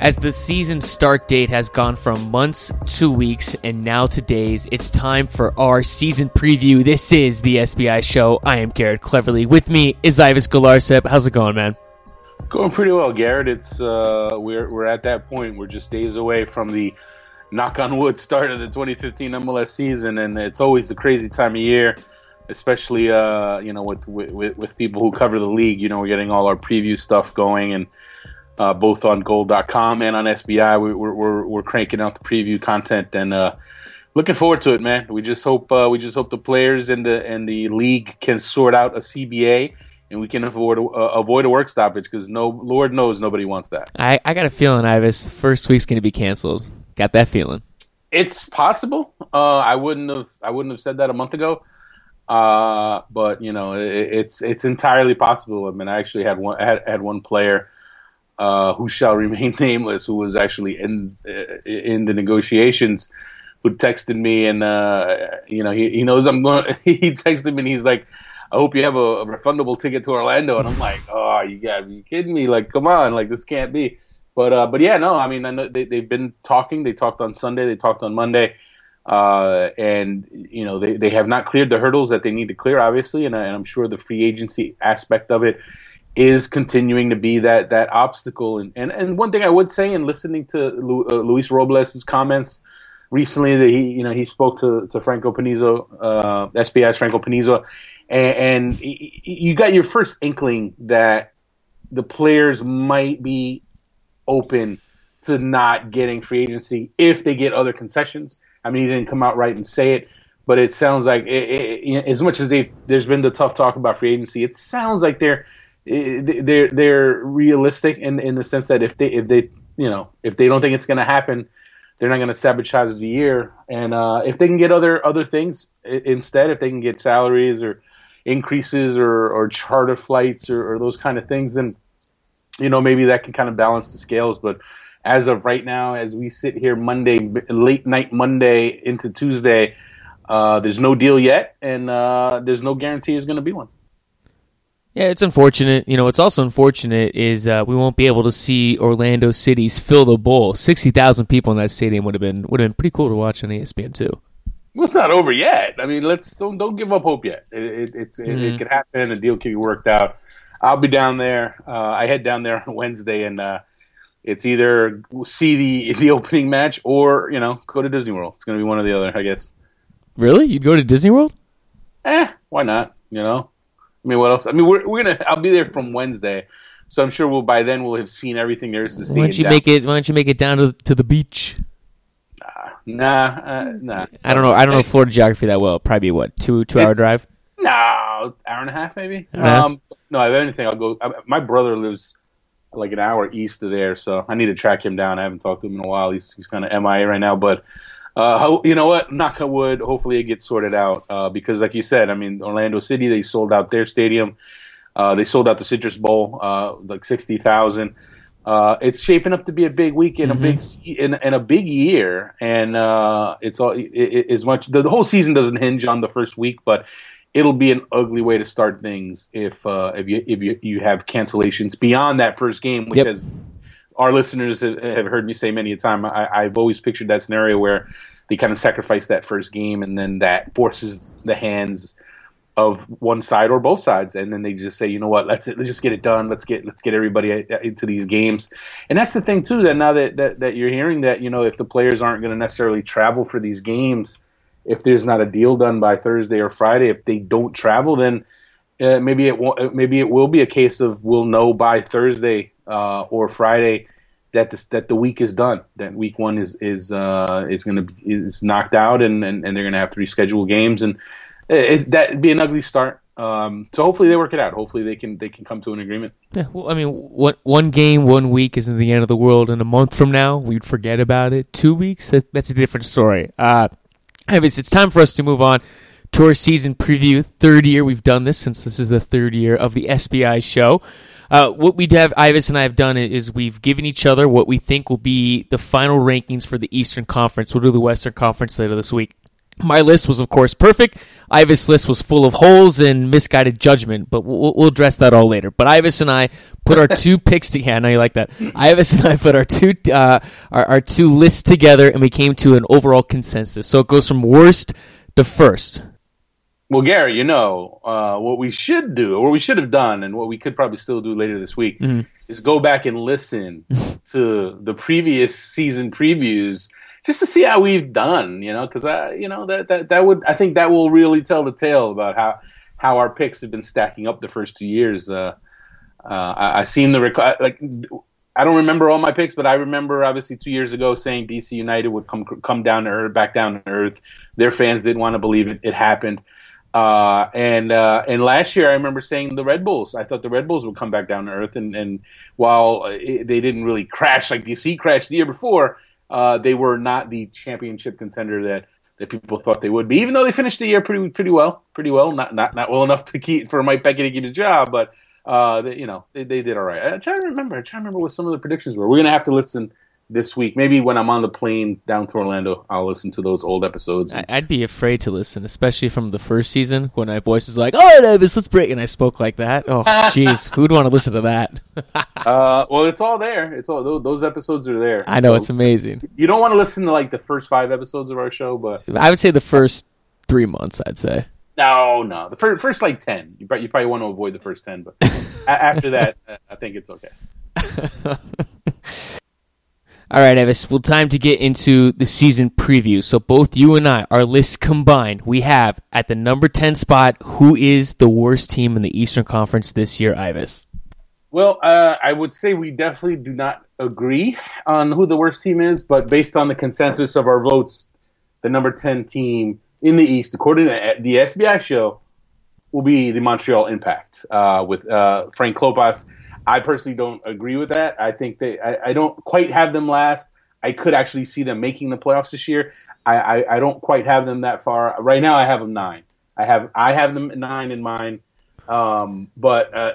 As the season start date has gone from months to weeks and now to days, it's time for our season preview. This is the SBI show. I am Garrett Cleverly. With me is Ives Galarcep. How's it going, man? Going pretty well, Garrett. It's uh, we're we're at that point. We're just days away from the knock on wood start of the 2015 MLS season, and it's always a crazy time of year, especially uh, you know with, with with people who cover the league. You know, we're getting all our preview stuff going and uh, both on Goal.com and on SBI. We, are we're, we're cranking out the preview content and uh, looking forward to it, man. We just hope uh, we just hope the players and the and the league can sort out a CBA and we can avoid uh, avoid a work stoppage because no Lord knows nobody wants that. I, I got a feeling, Ives, first week's going to be canceled. Got that feeling. It's possible. Uh, I wouldn't have I wouldn't have said that a month ago. Uh, but you know, it, it's it's entirely possible. I mean, I actually had one had, had one player uh, who shall remain nameless, who was actually in in the negotiations, who texted me and uh, you know he, he knows I'm going. He texted me and he's like, "I hope you have a, a refundable ticket to Orlando." And I'm like, "Oh, you gotta be kidding me! Like, come on! Like, this can't be." But uh, but yeah, no, I mean, I know they, they've been talking. They talked on Sunday. They talked on Monday. Uh, and you know they, they have not cleared the hurdles that they need to clear, obviously, and, and I'm sure the free agency aspect of it is continuing to be that that obstacle. And and, and one thing I would say, in listening to Lu, uh, Luis Robles' comments recently, that he you know he spoke to to Franco Panizo, uh, Franco Panizo, and, and he, you got your first inkling that the players might be open to not getting free agency if they get other concessions. I mean, he didn't come out right and say it, but it sounds like it, it, as much as they there's been the tough talk about free agency, it sounds like they're they're they're realistic in in the sense that if they if they you know if they don't think it's going to happen, they're not going to sabotage the year. And uh, if they can get other other things instead, if they can get salaries or increases or or charter flights or, or those kind of things, then you know maybe that can kind of balance the scales. But as of right now, as we sit here Monday, late night Monday into Tuesday, uh, there's no deal yet, and uh, there's no guarantee there's going to be one. Yeah, it's unfortunate. You know, what's also unfortunate is uh, we won't be able to see Orlando City's fill the bowl. Sixty thousand people in that stadium would have been would have been pretty cool to watch on ESPN too. Well, it's not over yet. I mean, let's don't don't give up hope yet. It, it it's mm-hmm. it, it, could happen. A deal can be worked out. I'll be down there. Uh, I head down there on Wednesday, and uh, it's either see the the opening match or you know go to Disney World. It's going to be one or the other, I guess. Really, you'd go to Disney World? Eh, why not? You know, I mean, what else? I mean, we're, we're gonna. I'll be there from Wednesday, so I'm sure we'll by then we'll have seen everything there is to see. Why don't you make it? Why don't you make it down to to the beach? Nah, uh, nah. I don't know. I don't know Florida geography that well. Probably be what two two hour drive. No, hour and a half maybe. Um, no, if anything, I'll go. I, my brother lives like an hour east of there, so I need to track him down. I haven't talked to him in a while. He's he's kind of MIA right now, but uh, you know what? Knock on wood. Hopefully it gets sorted out uh, because, like you said, I mean, Orlando City they sold out their stadium. Uh, they sold out the Citrus Bowl, uh, like sixty thousand. Uh, it's shaping up to be a big week and mm-hmm. a big in, in, a big year, and uh, it's all it, it, as much. The, the, whole season doesn't hinge on the first week, but it'll be an ugly way to start things if if you if you, you have cancellations beyond that first game, which yep. has our listeners have heard me say many a time. I, have always pictured that scenario where they kind of sacrifice that first game, and then that forces the hands of one side or both sides, and then they just say, you know what, let's let's just get it done. Let's get let's get everybody into these games. And that's the thing too. That now that that, that you're hearing that, you know, if the players aren't going to necessarily travel for these games, if there's not a deal done by Thursday or Friday, if they don't travel, then uh, maybe it won't, maybe it will be a case of we'll know by Thursday uh, or Friday that the, that the week is done. That week one is is uh, is going to is knocked out, and, and, and they're going to have to reschedule games, and it, that'd be an ugly start. Um, so hopefully they work it out. Hopefully they can they can come to an agreement. Yeah, well, I mean, one one game, one week isn't the end of the world, and a month from now we'd forget about it. Two weeks, that, that's a different story. Uh, anyways, it's time for us to move on to our season preview. Third year we've done this since this is the third year of the SBI show. Uh, what we have, Ives and I have done is we've given each other what we think will be the final rankings for the Eastern Conference. We'll do the Western Conference later this week. My list was, of course, perfect. Ives' list was full of holes and misguided judgment, but we'll, we'll address that all later. But Ives and I put our two picks together. Yeah, I know you like that. Ives and I put our two uh, our, our two lists together, and we came to an overall consensus. So it goes from worst to first. Well, Gary, you know uh, what we should do, or we should have done, and what we could probably still do later this week, mm-hmm. is go back and listen to the previous season previews just to see how we've done. You know, because I, you know, that that that would I think that will really tell the tale about how how our picks have been stacking up the first two years. Uh, uh, I, I seem to recall like. I don't remember all my picks, but I remember obviously two years ago saying DC United would come come down to earth, back down to earth. Their fans didn't want to believe it. It happened. Uh, and uh, and last year, I remember saying the Red Bulls. I thought the Red Bulls would come back down to earth, and and while it, they didn't really crash like DC crashed the year before, uh, they were not the championship contender that, that people thought they would be. Even though they finished the year pretty pretty well, pretty well, not not not well enough to keep for Mike Petke to keep his job, but uh, they, you know they, they did all right. I try to remember. I'm trying to remember what some of the predictions were. We're gonna have to listen this week. Maybe when I'm on the plane down to Orlando, I'll listen to those old episodes. I'd be afraid to listen, especially from the first season when my voice was like, "Oh, Davis, let's break," and I spoke like that. Oh, jeez, who'd want to listen to that? uh, well, it's all there. It's all those episodes are there. I know so, it's amazing. You don't want to listen to like the first five episodes of our show, but I would say the first three months. I'd say. No, no, the first, first like ten. You probably, you probably want to avoid the first ten, but after that, I think it's okay. All right, Ives. Well, time to get into the season preview. So both you and I, our lists combined, we have at the number ten spot who is the worst team in the Eastern Conference this year, Ives. Well, uh, I would say we definitely do not agree on who the worst team is, but based on the consensus of our votes, the number ten team in the East, according to the SBI show, will be the Montreal Impact uh, with uh, Frank Klopas I personally don't agree with that. I think they, I, I, don't quite have them last. I could actually see them making the playoffs this year. I, I, I, don't quite have them that far. Right now, I have them nine. I have I have them nine in mind. Um, but uh,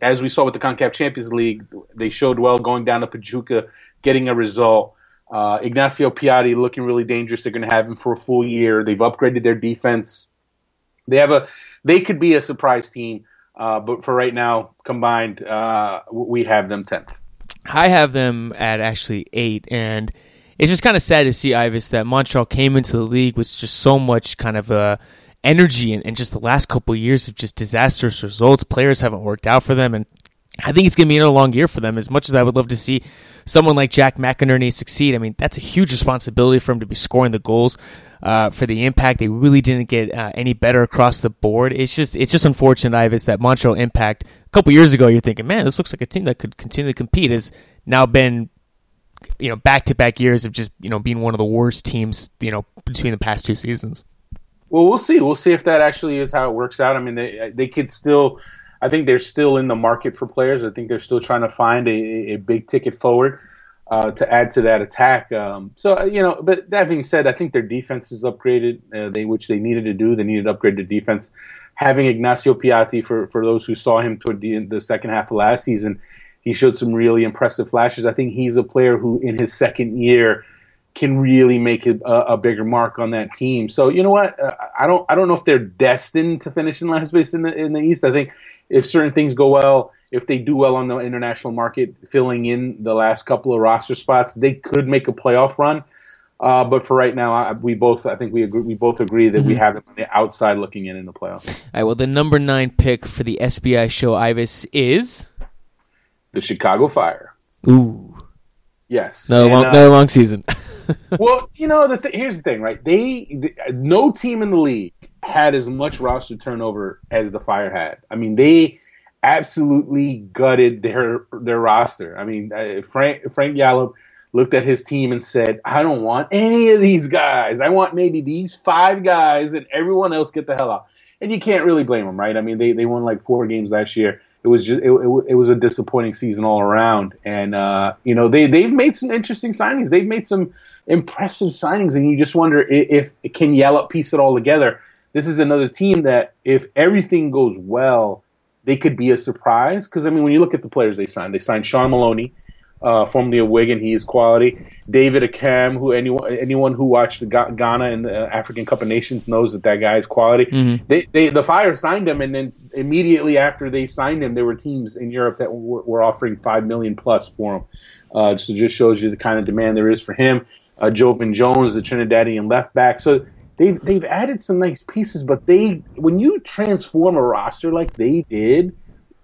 as we saw with the Concacaf Champions League, they showed well going down to Pachuca, getting a result. Uh, Ignacio Piatti looking really dangerous. They're going to have him for a full year. They've upgraded their defense. They have a they could be a surprise team. Uh, but for right now, combined, uh, we have them 10th. I have them at actually eight, and it's just kind of sad to see Ives that Montreal came into the league with just so much kind of uh, energy, and, and just the last couple of years of just disastrous results. Players haven't worked out for them, and I think it's going to be a long year for them. As much as I would love to see someone like Jack McInerney succeed, I mean that's a huge responsibility for him to be scoring the goals uh, for the impact. They really didn't get uh, any better across the board. It's just it's just unfortunate, Ives, that Montreal Impact a couple years ago you're thinking, man, this looks like a team that could continue to compete. Has now been you know back to back years of just you know being one of the worst teams you know between the past two seasons. Well, we'll see. We'll see if that actually is how it works out. I mean, they they could still. I think they're still in the market for players. I think they're still trying to find a, a big ticket forward uh, to add to that attack. Um, so uh, you know, but that being said, I think their defense is upgraded, uh, they which they needed to do. They needed to upgrade the defense. Having Ignacio Piatti for for those who saw him toward the the second half of last season, he showed some really impressive flashes. I think he's a player who, in his second year, can really make a, a bigger mark on that team. So you know what? Uh, I don't I don't know if they're destined to finish in last place in the in the East. I think if certain things go well, if they do well on the international market, filling in the last couple of roster spots, they could make a playoff run. Uh, but for right now, I, we both I think we agree, we both agree that mm-hmm. we have them on the outside looking in in the playoffs. All right. Well, the number nine pick for the SBI show, Ives, is the Chicago Fire. Ooh. Yes. No long, uh, no long season. well, you know, the th- here's the thing, right? They, the, no team in the league had as much roster turnover as the Fire had. I mean, they absolutely gutted their their roster. I mean, Frank Frank Yallop looked at his team and said, "I don't want any of these guys. I want maybe these five guys, and everyone else get the hell out." And you can't really blame them, right? I mean, they they won like four games last year. It was just it, it, it was a disappointing season all around, and uh, you know they they've made some interesting signings. They've made some impressive signings, and you just wonder if, if can Yallop piece it all together. This is another team that if everything goes well they could be a surprise. Because I mean, when you look at the players they signed, they signed Shaun Maloney, uh, formerly of Wigan. He is quality. David Accam, who anyone anyone who watched Ghana in the African Cup of Nations knows that that guy is quality. Mm-hmm. They, they the Fire signed him, and then immediately after they signed him, there were teams in Europe that were, were offering five million plus for him. Uh, so just shows you the kind of demand there is for him. Uh, Joevin Jones, the Trinidadian left back. So they've they've added some nice pieces, but they when you transform a roster like they did,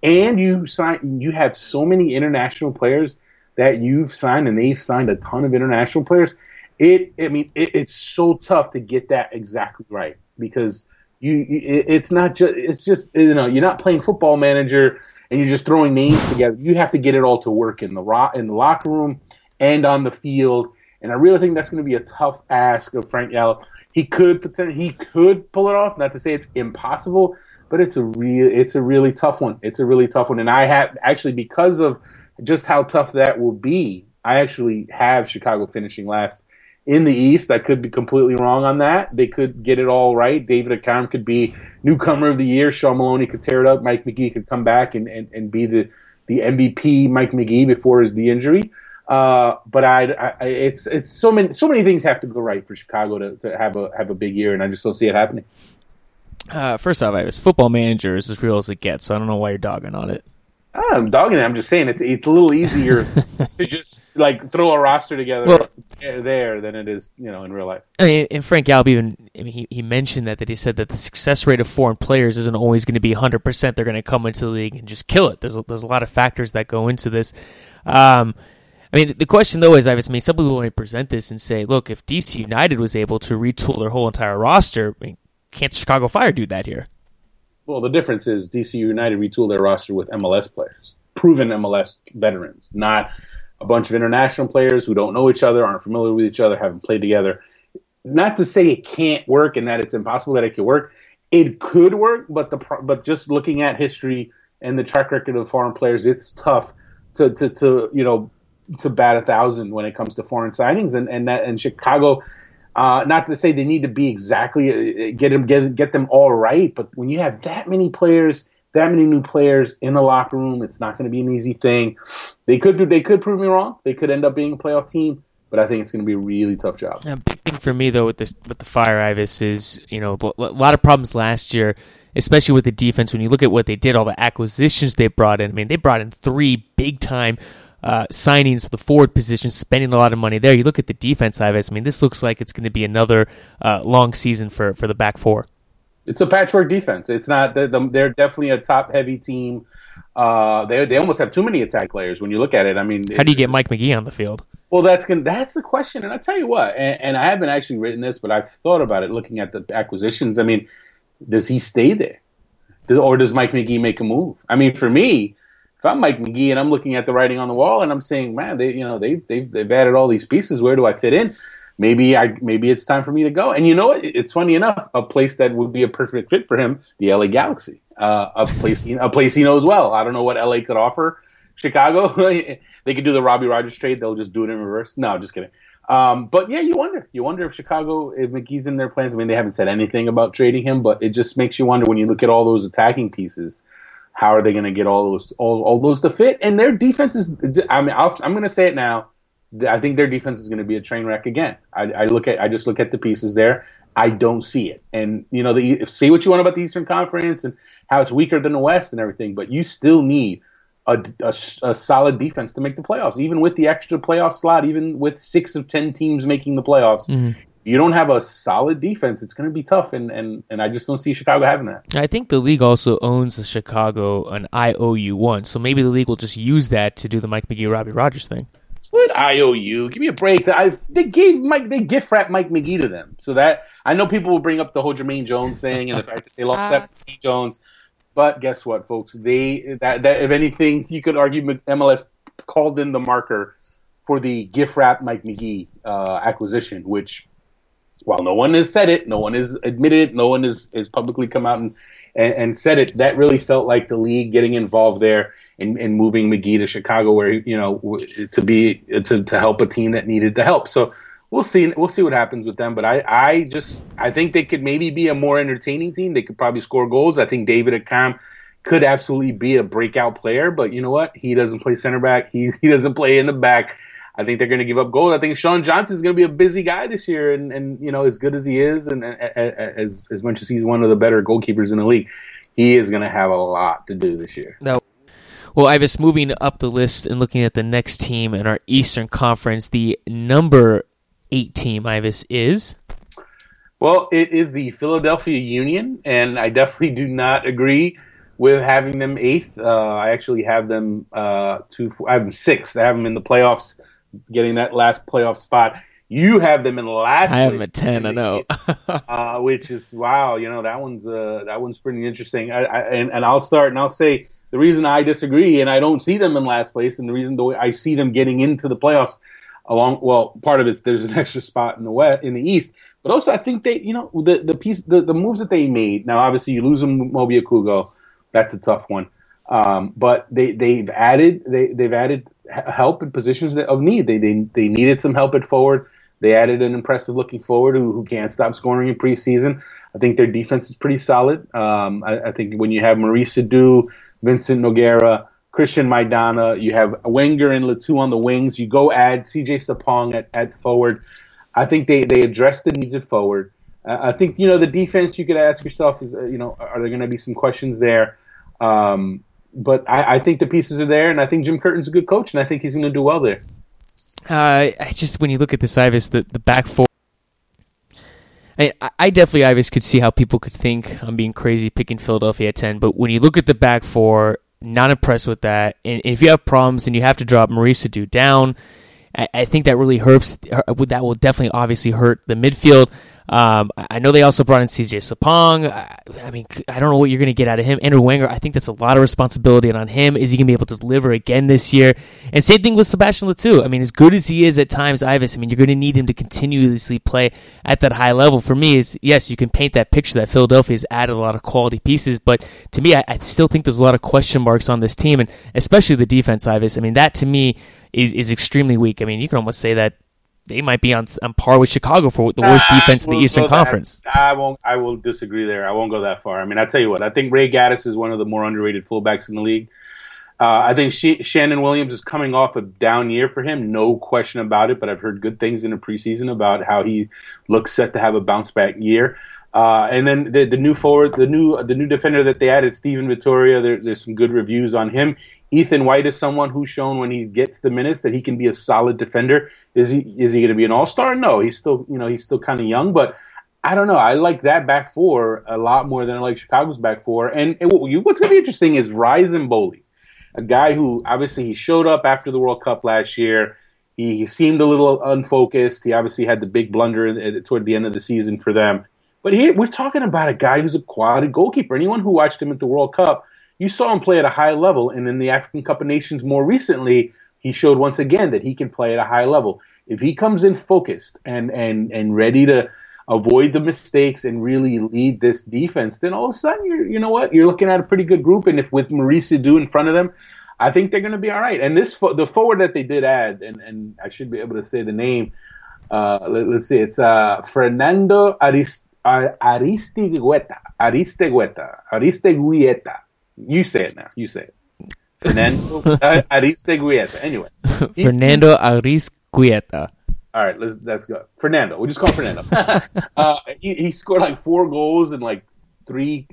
and you sign you have so many international players that you've signed, and they've signed a ton of international players. It, I mean, it, it's so tough to get that exactly right because you, it, it's not just, it's just, you know, you're not playing football manager and you're just throwing names together. You have to get it all to work in the ro- in the locker room and on the field. And I really think that's going to be a tough ask of Frank Yallop. He could he could pull it off. Not to say it's impossible, but it's a real it's a really tough one. It's a really tough one. And I have actually because of just how tough that will be. I actually have Chicago finishing last in the East. I could be completely wrong on that. They could get it all right. David Accam could be newcomer of the year. Shaun Maloney could tear it up. Mike Magee could come back and, and, and be the, the MVP Mike Magee before his the injury. Uh, but I, I, it's it's so many so many things have to go right for Chicago to, to have a have a big year, and I just don't see it happening. Uh, first off, I was football manager is as real as it gets, so I don't know why you're dogging on it. I'm dogging it. I'm just saying it's it's a little easier to just like throw a roster together well, there than it is, you know, in real life. I mean, and Frank Yallop even I mean, he, he mentioned that that he said that the success rate of foreign players isn't always going to be 100. percent They're going to come into the league and just kill it. There's a, there's a lot of factors that go into this. Um, I mean, the question though is, I mean, some people want to present this and say, look, if DC United was able to retool their whole entire roster, I mean, can't Chicago Fire do that here? Well, the difference is DC United retooled their roster with MLS players, proven MLS veterans, not a bunch of international players who don't know each other, aren't familiar with each other, haven't played together. Not to say it can't work and that it's impossible that it could work. It could work, but the but just looking at history and the track record of foreign players, it's tough to to, to you know to bat a thousand when it comes to foreign signings, and and that and Chicago uh, not to say they need to be exactly uh, get them get get them all right, but when you have that many players, that many new players in the locker room, it's not going to be an easy thing. They could do, they could prove me wrong. They could end up being a playoff team, but I think it's going to be a really tough job. A big thing for me though with the with the Fire Ives is you know a lot of problems last year, especially with the defense. When you look at what they did, all the acquisitions they brought in. I mean, they brought in three big time uh, signings for the forward position, spending a lot of money there. You look at the defense side of it. I mean, this looks like it's going to be another uh, long season for, for the back four. It's a patchwork defense. It's not. They're, they're definitely a top heavy team. Uh, they they almost have too many attack players when you look at it. I mean, how do you get Mike Magee on the field? Well, that's gonna, that's the question. And I tell you what, and, and I haven't actually written this, but I've thought about it looking at the acquisitions. I mean, does he stay there, does, or does Mike Magee make a move? I mean, for me, if I'm Mike Magee and I'm looking at the writing on the wall and I'm saying, man, they you know they they've they've added all these pieces. Where do I fit in? Maybe I maybe it's time for me to go. And you know what? It's funny enough, a place that would be a perfect fit for him, the LA Galaxy, uh, a place a place he knows well. I don't know what LA could offer. Chicago, they could do the Robbie Rogers trade. They'll just do it in reverse. No, just kidding. Um, but yeah, you wonder. You wonder if Chicago, if Magee's in their plans. I mean, they haven't said anything about trading him, but it just makes you wonder when you look at all those attacking pieces how are they going to get all those all, all those to fit? And their defense is. I mean, i am going to say it now. I think their defense is going to be a train wreck again. I, I, look at I just look at the pieces there. I don't see it. And you know, the, see what you want about the Eastern Conference and how it's weaker than the West and everything, but you still need a, a, a solid defense to make the playoffs, even with the extra playoff slot, even with six of ten teams making the playoffs. Mm-hmm you don't have a solid defense, it's going to be tough. And, and, and I just don't see Chicago having that. I think the league also owns the Chicago an IOU one, so maybe the league will just use that to do the Mike Magee, Robbie Rogers thing. What IOU? Give me a break. I, they gave Mike. They gift wrapped Mike Magee to them, so that I know people will bring up the whole Jermaine Jones thing and the fact that they lost uh, Jones. But guess what, folks? They that, that if anything, you could argue MLS called in the marker for the gift wrap Mike Magee uh, acquisition, which while no one has said it, no one has admitted it, no one has, has publicly come out and, and, and said it, that really felt like the league getting involved there and, and moving Magee to Chicago, where you know to be to, to help a team that needed the help. So we'll see we'll see what happens with them. But I, I just I think they could maybe be a more entertaining team. They could probably score goals. I think David Accam could absolutely be a breakout player. But you know what? He doesn't play center back. He he doesn't play in the back. I think they're going to give up goals. I think Sean Johnson is going to be a busy guy this year, and, and you know as good as he is, and, and, as as much as he's one of the better goalkeepers in the league, he is going to have a lot to do this year. No. Well, Ives, moving up the list and looking at the next team in our Eastern Conference, the number eight team, Ives, is. Well, it is the Philadelphia Union, and I definitely do not agree with having them eighth. Uh, I actually have them uh, two. I have them sixth. I have them in the playoffs, getting that last playoff spot. You have them in last. I have them at ten. I know, uh, which is wow. You know that one's uh, that one's pretty interesting. I, I, and, and I'll start and I'll say the reason I disagree and I don't see them in last place, and the reason the way I see them getting into the playoffs along well part of it's there's an extra spot in the west in the east but also i think they you know the the piece the, the moves that they made now obviously you lose them Amobi Okugo that's a tough one. Um, but they they've added they they've added help in positions of need. They they they needed some help at forward. They added an impressive looking forward who, who can't stop scoring in preseason. I think their defense is pretty solid. Um, I, I, think when you have Maurice Edu, Vincent Nogueira, Cristian Maidana, you have Wenger and Le Toux on the wings. You go add CJ Sapong at, at forward. I think they, they address the needs at forward. Uh, I think you know the defense. You could ask yourself is uh, you know are there going to be some questions there? Um, but I, I, think the pieces are there, and I think Jim Curtin's a good coach, and I think he's going to do well there. Uh, I just when you look at this Ives, the the back four. I, I definitely Ives could see how people could think I'm being crazy picking Philadelphia at ten, but when you look at the back four, not impressed with that. And if you have problems and you have to drop Maurice Edu down, I, I think that really hurts. That will definitely obviously hurt the midfield. Um, I know they also brought in CJ Sapong. I, I mean, I don't know what you're going to get out of him. Andrew Wenger, I think that's a lot of responsibility on him. Is he going to be able to deliver again this year? And same thing with Sebastian Le Toux. I mean, as good as he is at times, Ives, I mean, you're going to need him to continuously play at that high level. For me, is yes, you can paint that picture that Philadelphia has added a lot of quality pieces, but to me, I, I still think there's a lot of question marks on this team, and especially the defense, Ives. I mean, that to me is, is extremely weak. I mean, you can almost say that they might be on on par with Chicago for the worst defense in the Eastern Conference. That, I won't. I will disagree there. I won't go that far. I mean, I tell you what. I think Ray Gaddis is one of the more underrated fullbacks in the league. Uh, I think she, Sheanon Williams is coming off a down year for him, no question about it. But I've heard good things in the preseason about how he looks set to have a bounce back year. Uh, and then the, the new forward, the new the new defender that they added, Steven Vitória. There, there's some good reviews on him. Ethan White is someone who's shown when he gets the minutes that he can be a solid defender. Is he is he going to be an all star? No, he's still you know he's still kind of young, but I don't know. I like that back four a lot more than I like Chicago's back four. And, and what's going to be interesting is Rais M'Bolhi, a guy who obviously he showed up after the World Cup last year. He, he seemed a little unfocused. He obviously had the big blunder toward the end of the season for them. But we're talking about a guy who's a quality goalkeeper. Anyone who watched him at the World Cup you saw him play at a high level, and in the African Cup of Nations more recently, he showed once again that he can play at a high level. If he comes in focused and and and ready to avoid the mistakes and really lead this defense, then all of a sudden you're you know what you're looking at a pretty good group. And if with Maurice Edu in front of them, I think they're going to be all right. And this the forward that they did add, and and I should be able to say the name. Uh, let, us see, it's uh, Fernando Arist, Aristigueta, Aristigueta, Aristigueta. You say it now. You say it. Fernando Aristeguieta. Anyway. Fernando Aristeguieta. All right, let's let's go. Fernando. We'll just call him Fernando. uh, he, he scored like four goals in like three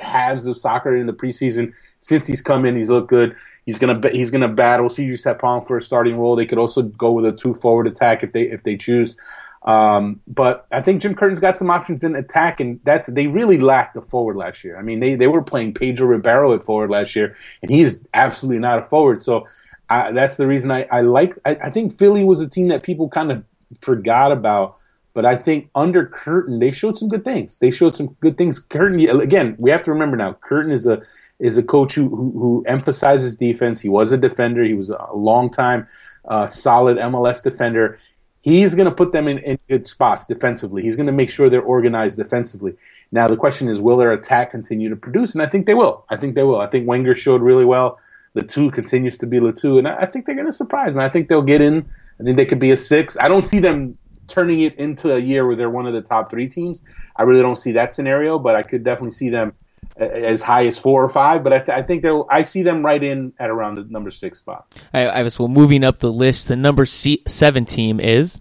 halves of soccer in the preseason. Since he's come in, he's looked good. He's gonna he's gonna battle CJ Sapong for a starting role. They could also go with a two forward attack if they if they choose. Um, but I think Jim Curtin's got some options in attack, and that's they really lacked a forward last year. I mean, they, they were playing Pedro Ribeiro at forward last year, and he is absolutely not a forward. So I, that's the reason I, I like. I, I think Philly was a team that people kind of forgot about, but I think under Curtin they showed some good things. They showed some good things. Curtin again, we have to remember now. Curtin is a is a coach who who, who emphasizes defense. He was a defender. He was a long time uh, solid MLS defender He's going to put them in, in good spots defensively. He's going to make sure they're organized defensively. Now the question is, will their attack continue to produce? And I think they will. I think they will. I think Wenger showed really well. Le Toux continues to be Le Toux, and I, think they're going to surprise. And I think they'll get in. I think they could be a six. I don't see them turning it into a year where they're one of the top three teams. I really don't see that scenario, but I could definitely see them as high as four or five, but I, th- I think they I see them right in at around the number six spot. I, I was well moving up the list. The number C- seven team is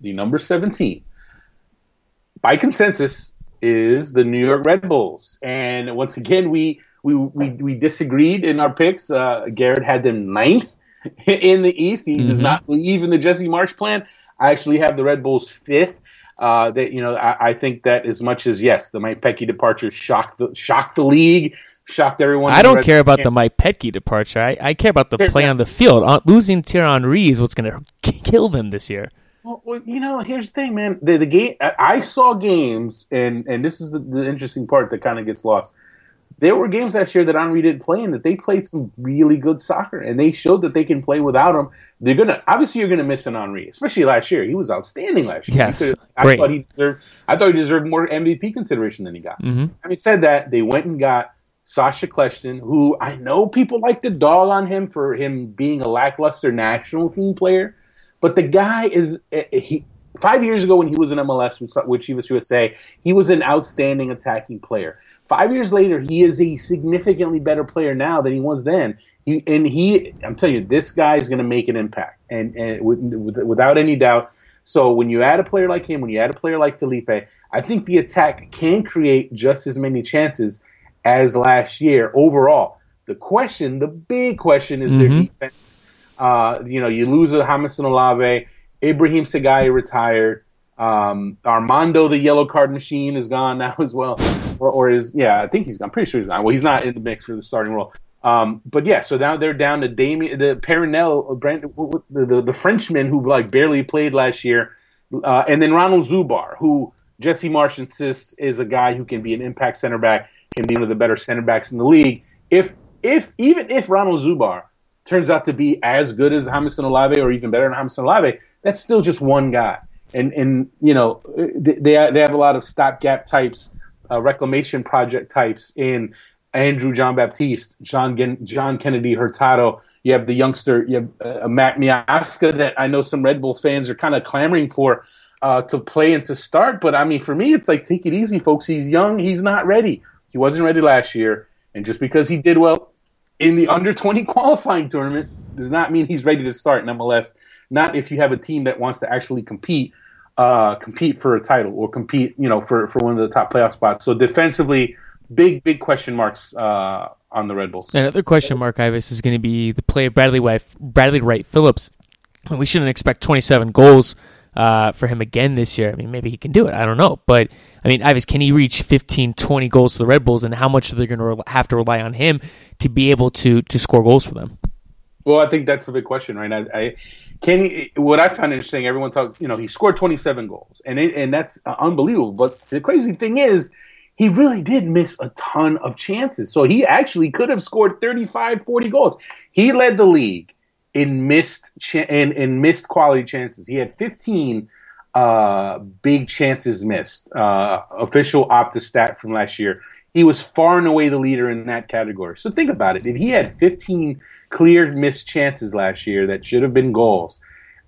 the number seventeen by consensus is the New York Red Bulls, and once again we we we, we disagreed in our picks. Uh, Garrett had them ninth in the East. He mm-hmm. does not believe in the Jesse Marsch plan. I actually have the Red Bulls fifth. Uh, that you know, I, I, think that as much as yes, the Mike Petke departure shocked the shocked the league, shocked everyone. I don't care about the Mike Petke departure. I, I care about the play on the field. Uh, losing Thierry Henry is what's going to kill them this year. Well, you know, here's the thing, man. The, the game I saw games, and and this is the, the interesting part that kind of gets lost there were games last year that Henry didn't play in that they played some really good soccer and they showed that they can play without him. They're gonna obviously you're gonna miss an Henry, especially last year. He was outstanding last year. Yes, I great. thought he deserved. I thought he deserved more MVP consideration than he got. Mm-hmm. Having said that, they went and got Sacha Kljestan, who I know people like to dog on him for him being a lackluster national team player, but the guy is eh, eh, he. Five years ago, when he was in MLS with, with Chivas USA, he was an outstanding attacking player Five years later, he is a significantly better player now than he was then. He, and he, I'm telling you, this guy is going to make an impact, and, and with, with, without any doubt. So when you add a player like him, when you add a player like Felipe, I think the attack can create just as many chances as last year overall. The question, the big question, is mm-hmm. their defense. Uh, you know, you lose a Jámison Olave, Ibrahim Sekagya retired. Um, Armando, the yellow card machine, is gone now as well, or, or is yeah, I think he's. I'm pretty sure he's not. Well, he's not in the mix for the starting role. Um, but yeah, so now they're down to Damien, the Perrinelle, Brand, the, the, the Frenchman who like barely played last year, uh, and then Ronald Zubar, who Jesse Marsch insists is a guy who can be an impact center back, can be one of the better center backs in the league. If if even if Ronald Zubar turns out to be as good as Jámison Olave or even better than Jámison Olave, that's still just one guy and and you know they they have a lot of stopgap types, uh, reclamation project types in Andrew Jean-Baptiste, John Gen- John Kennedy Hurtado. You have the youngster, you have uh, Matt Miazga that I know some Red Bull fans are kind of clamoring for uh, to play and to start. But I mean, for me, it's like take it easy, folks. He's young. He's not ready. He wasn't ready last year, and just because he did well in the under 20 qualifying tournament does not mean he's ready to start in MLS. Not if you have a team that wants to actually compete, uh, compete for a title or compete, you know, for, for one of the top playoff spots. So defensively, big big question marks uh, on the Red Bulls. Another question mark, Ives, is going to be the play of Bradley White, Bradley Wright Phillips. We shouldn't expect 27 goals uh, for him again this year. I mean, maybe he can do it. I don't know. But, I mean, Ives, can he reach 15, 20 goals to the Red Bulls, and how much are they going to have to rely on him to be able to, to score goals for them? Well, I think that's a big question, right? I, I he, what I found interesting, everyone talked, you know, he scored 27 goals, and it, and that's unbelievable. But the crazy thing is, he really did miss a ton of chances. So he actually could have scored 35, 40 goals. He led the league in missed cha- in, in missed quality chances. He had 15 uh, big chances missed. Uh, official Opta stat from last year. He was far and away the leader in that category. So think about it. If he had 15 clear missed chances last year that should have been goals.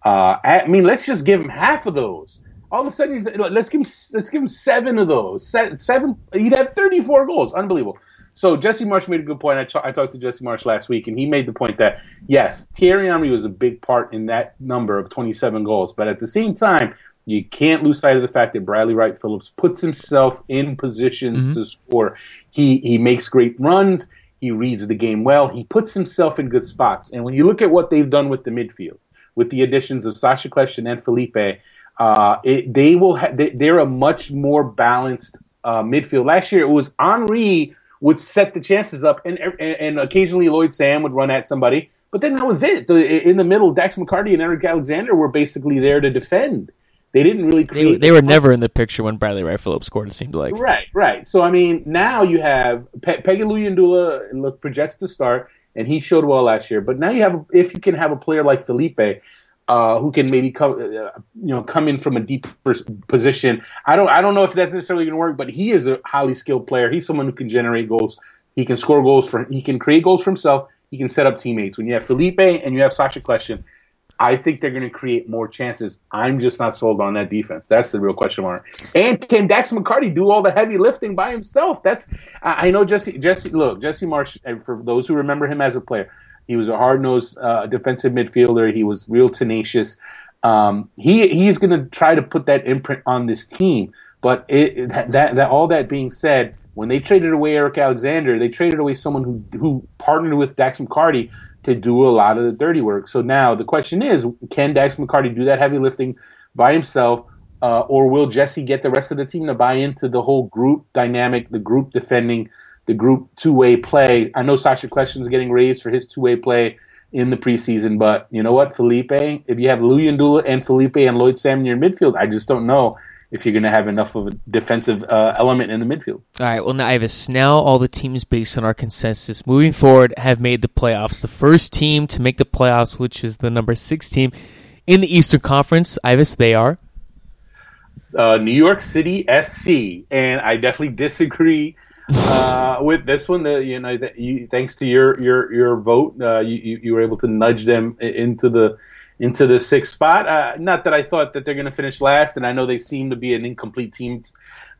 Uh, I mean, let's just give him half of those. All of a sudden, let's give him let's give him seven of those. Seven, he'd have 34 goals. Unbelievable. So Jesse Marsch made a good point. I, t- I talked to Jesse Marsch last week, and he made the point that yes, Thierry Henry was a big part in that number of 27 goals, but at the same time, you can't lose sight of the fact that Bradley Wright Phillips puts himself in positions mm-hmm. to score. He he makes great runs. He reads the game well. He puts himself in good spots. And when you look at what they've done with the midfield, with the additions of Sacha Kljestan and Felipe, uh, it, they will ha- they, are a much more balanced uh, midfield. Last year, it was Henry would set the chances up, and, and, and occasionally Lloyd Sam would run at somebody. But then that was it. The, in the middle, Dax McCarty and Eric Alexander were basically there to defend. They didn't really create. They, they were never in the picture when Bradley Wright Phillips scored. It seemed like right, right. So I mean, now you have Pe- Péguy Luyindula look projects to start, and he showed well last year. But now you have, if you can have a player like Felipe, uh, who can maybe come, uh, you know, come in from a deep position. I don't, I don't know if that's necessarily going to work, but he is a highly skilled player. He's someone who can generate goals. He can score goals for. He can create goals for himself. He can set up teammates. When you have Felipe and you have Sacha Kljestan, I think they're going to create more chances. I'm just not sold on that defense. That's the real question mark. And can Dax McCarty do all the heavy lifting by himself? That's I know Jesse. Jesse, look, Jesse Marsch. For those who remember him as a player, he was a hard nosed uh, defensive midfielder. He was real tenacious. Um, he he's going to try to put that imprint on this team. But it, that, that, that all that being said, when they traded away Eric Alexander, they traded away someone who who partnered with Dax McCarty to do a lot of the dirty work. So now the question is, can Dax McCarty do that heavy lifting by himself, uh, or will Jesse get the rest of the team to buy into the whole group dynamic, the group defending, the group two way play? I know Sacha Kljestan's getting raised for his two way play in the preseason, but you know what, Felipe, if you have Luyindula and Felipe and Lloyd Sam in your midfield, I just don't know if you're going to have enough of a defensive uh, element in the midfield. All right. Well, now, Ives, now all the teams based on our consensus moving forward have made the playoffs. The first team to make the playoffs, which is the number six team in the Eastern Conference, Ives, they are uh, New York City FC, and I definitely disagree uh, with this one. The you know that you, thanks to your your your vote, uh, you you were able to nudge them into the into the sixth spot. Uh, not that I thought that they're going to finish last, and I know they seem to be an incomplete team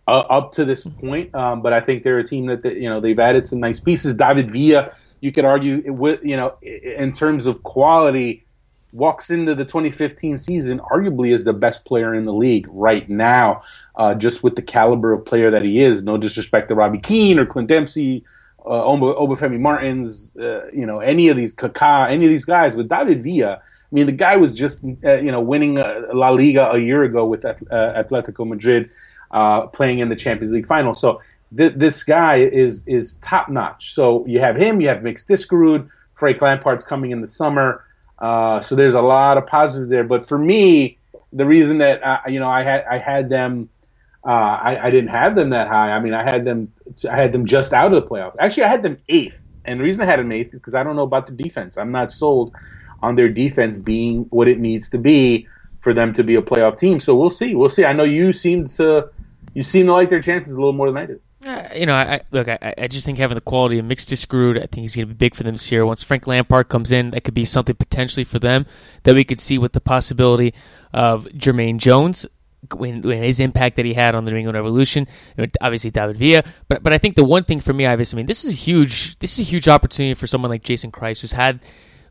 uh, up to this point, um, but I think they're a team that, you know they've added some nice pieces. David Villa, you could argue, you know, in terms of quality, walks into the 2015 season arguably as the best player in the league right now, uh, just with the caliber of player that he is. No disrespect to Robbie Keane or Clint Dempsey. Uh, Obafemi Martins, uh, you know, any of these Kaká, any of these guys, but David Villa, I mean, the guy was just uh, you know winning uh, La Liga a year ago with uh, Atletico Madrid, uh, playing in the Champions League final. So th- this guy is is top notch. So you have him, you have Mix Diskerud, Frank Lampard's coming in the summer. Uh, so there's a lot of positives there. But for me, the reason that uh, you know I had I had them. I, I didn't have them that high. I mean, I had them. I had them just out of the playoffs. Actually, I had them eighth, and the reason I had them eighth is because I don't know about the defense. I'm not sold on their defense being what it needs to be for them to be a playoff team. So we'll see. We'll see. I know you seem to you seem to like their chances a little more than I do. Uh, you know, I, look. I, I, just think having the quality of mixed Mix Diskerud, I think he's going to be big for them this year. Once Frank Lampard comes in, that could be something potentially for them that we could see with the possibility of Jermaine Jones. When, when, his impact that he had on the New England Revolution, obviously David Villa, but but I think the one thing for me, obviously, I mean, this is a huge this is a huge opportunity for someone like Jason Kreis, who's had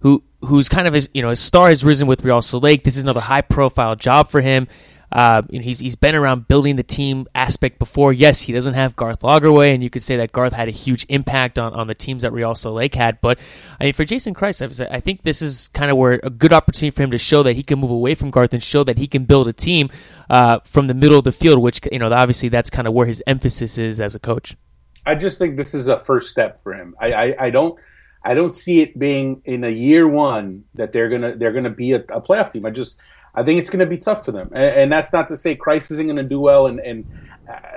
who who's kind of his you know his star has risen with Real Salt Lake. This is another high profile job for him. Uh, you know, he's he's been around building the team aspect before. Yes, he doesn't have Garth Lagerwey, and you could say that Garth had a huge impact on, on the teams that Real Salt Lake had. But I mean, for Jason Kreis, I think this is kind of where a good opportunity for him to show that he can move away from Garth and show that he can build a team uh, from the middle of the field. Which you know, obviously, that's kind of where his emphasis is as a coach. I just think this is a first step for him. I, I, I don't I don't see it being in a year one that they're gonna they're gonna be a, a playoff team. I just I think it's gonna be tough for them, and, and that's not to say Kreis isn't gonna do well. And and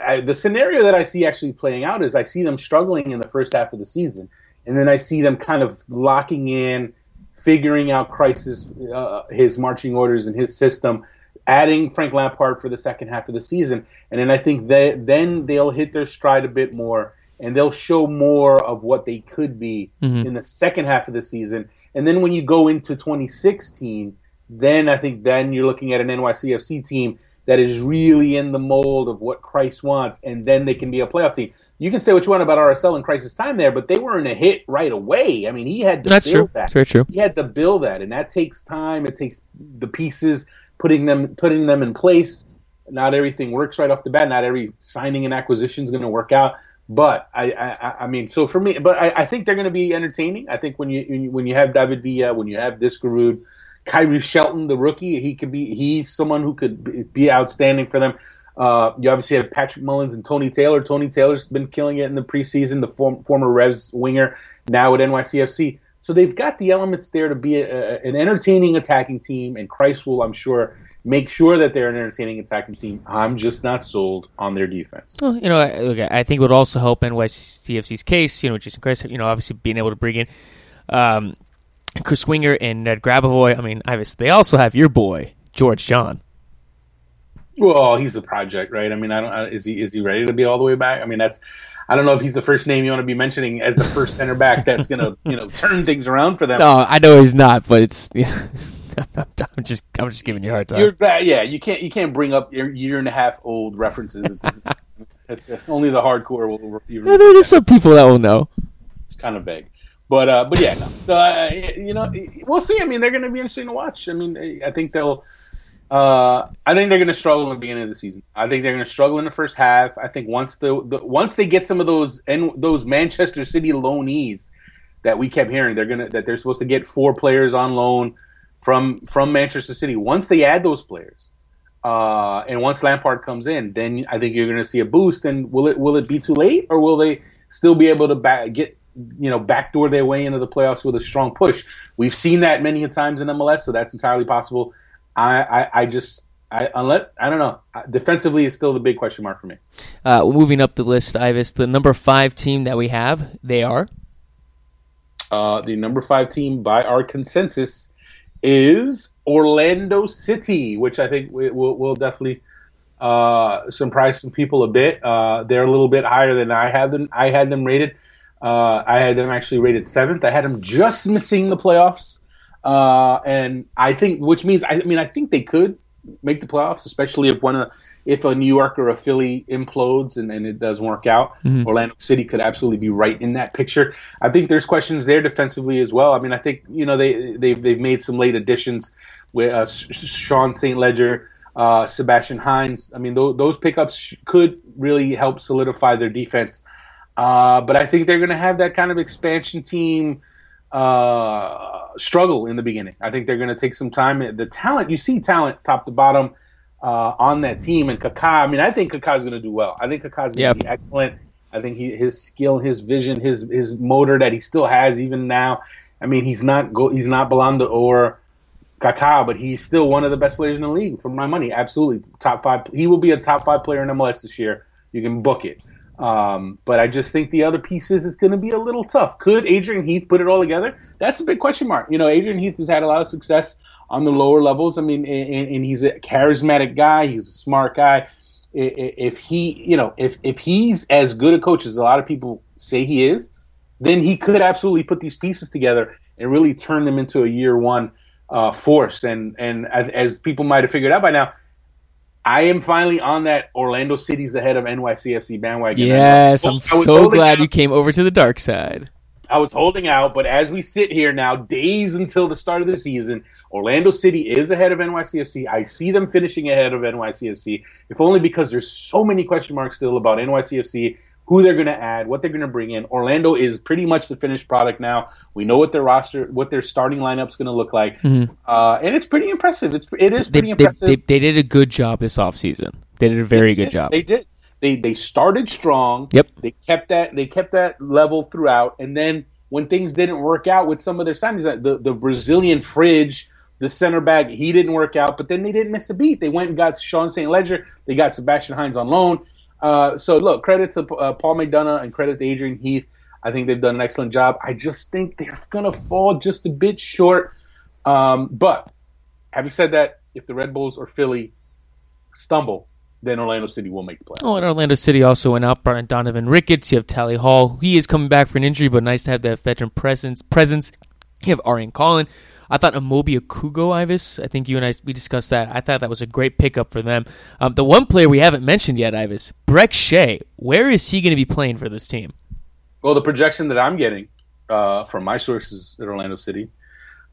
I, the scenario that I see actually playing out is I see them struggling in the first half of the season, and then I see them kind of locking in, figuring out Kreis's uh, his marching orders and his system. Adding Frank Lampard for the second half of the season, and then I think then they'll hit their stride a bit more and they'll show more of what they could be mm-hmm. in the second half of the season. And then when you go into 2016, then I think then you're looking at an NYCFC team that is really in the mold of what Kreis wants, and then they can be a playoff team. You can say what you want about RSL and Kreis's time there, but they weren't a hit right away. I mean, he had to That's build true. that. That's very true. He had to build that, and that takes time. It takes the pieces putting them putting them in place. Not everything works right off the bat. Not every signing and acquisition is going to work out. But I, I, I mean, so for me, but I, I think they're going to be entertaining. I think when you when you have David Villa, when you have Diskerud, Khiry Shelton, the rookie, he could be he's someone who could be outstanding for them. Uh, you obviously have Patrick Mullins and Tony Taylor. Tony Taylor's been killing it in the preseason, the form, former Revs winger, now at NYCFC. So they've got the elements there to be a, a, an entertaining attacking team, and Kreis will, I'm sure, make sure that they're an entertaining attacking team. I'm just not sold on their defense. Well, you know, I, look, I think it would also help NYCFC's case. You know, Jason Kreis, you know, obviously being able to bring in um, Chris Wingert and Ned Grabavoy. I mean, obviously they also have your boy George John. Well, he's the project, right? I mean, I don't. Is he is he ready to be all the way back? I mean, that's. I don't know if he's the first name you want to be mentioning as the first center back that's going to you know turn things around for them. No, I know he's not, but it's. I'm just I'm just giving you a hard time. You're bad. Yeah, you can't you can't bring up year, year and a half old references. It's, it's only the hardcore will. Yeah, there's some people that will know. It's kind of vague, but uh, but yeah, no. So uh, you know, we'll see. I mean, they're going to be interesting to watch. I mean, I think they'll. Uh, I think they're going to struggle in the beginning of the season. I think they're going to struggle in the first half. I think once the, the once they get some of those and those Manchester City loanees that we kept hearing, they're gonna that they're supposed to get four players on loan from from Manchester City. Once they add those players, uh, and once Lampard comes in, then I think you're going to see a boost. And will it will it be too late, or will they still be able to back, get you know backdoor their way into the playoffs with a strong push? We've seen that many times in MLS, so that's entirely possible. I, I, I just I unless I don't know. Defensively is still the big question mark for me. Uh, moving up the list, Ives, the number five team that we have, they are uh, the number five team by our consensus is Orlando City, which I think will, will definitely uh, surprise some people a bit. Uh, they're a little bit higher than I had them. I had them rated. Uh, I had them actually rated seventh. I had them just missing the playoffs. Uh, and I think, which means, I, I mean, I think they could make the playoffs, especially if one of if a New York or a Philly implodes and, and it doesn't work out. Mm-hmm. Orlando City could absolutely be right in that picture. I think there's questions there defensively as well. I mean, I think you know they they've they've made some late additions with uh, Sean St. Ledger. Uh, Sebastian Hines. I mean, th- those pickups could really help solidify their defense. Uh, but I think they're going to have that kind of expansion team uh, struggle in the beginning. I think they're going to take some time. The talent, you see talent top to bottom uh, on that team. And Kaká, I mean, I think Kaká is going to do well. I think Kaká is going to yep. be excellent. I think he, his skill, his vision, his his motor that he still has even now. I mean, he's not go, he's not Belanda or Kaká, but he's still one of the best players in the league for my money. Absolutely, top five. He will be a top five player in MLS this year. You can book it. Um, but I just think the other pieces is going to be a little tough. Could Adrian Heath put it all together? That's a big question mark. You know, Adrian Heath has had a lot of success on the lower levels. I mean, and, and he's a charismatic guy. He's a smart guy. If he, you know, if if he's as good a coach as a lot of people say he is, then he could absolutely put these pieces together and really turn them into a year one uh, force. And and as, as people might have figured out by now, I am finally on that Orlando City's ahead of NYCFC bandwagon. Yes, I'm so glad out. you came over to the dark side. I was holding out, but as we sit here now, days until the start of the season, Orlando City is ahead of NYCFC. I see them finishing ahead of NYCFC, if only because there's so many question marks still about NYCFC who they're going to add, what they're going to bring in. Orlando is pretty much the finished product now. We know what their roster, what their starting lineup's going to look like, mm-hmm. uh, and it's pretty impressive. It's it is pretty they, impressive. They, they, they, did a good job this offseason. They did a very good job. They did. They they started strong. Yep. They kept that they kept that level throughout, and then when things didn't work out with some of their signings, the the Brazilian fridge the center back, he didn't work out, but then they didn't miss a beat. They went and got Sean St. Ledger. They got Sebastian Hines on loan. Uh, so look, credit to uh, Paul McDonough and credit to Adrian Heath. I think they've done an excellent job. I just think they're to fall just a bit short. Um, but having said that, if the Red Bulls or Philly stumble, then Orlando City will make the play. Oh, and Orlando City also went out brought Donovan Ricketts. You have Tally Hall. He is coming back for an injury, but nice to have that veteran presence. Presence. You have Aurélien Collin. I thought Amobi Okugo Ives. I think you and I we discussed that. I thought that was a great pickup for them. Um, the one player we haven't mentioned yet, Ives, Brek Shea. Where is he going to be playing for this team? Well, the projection that I'm getting uh, from my sources at Orlando City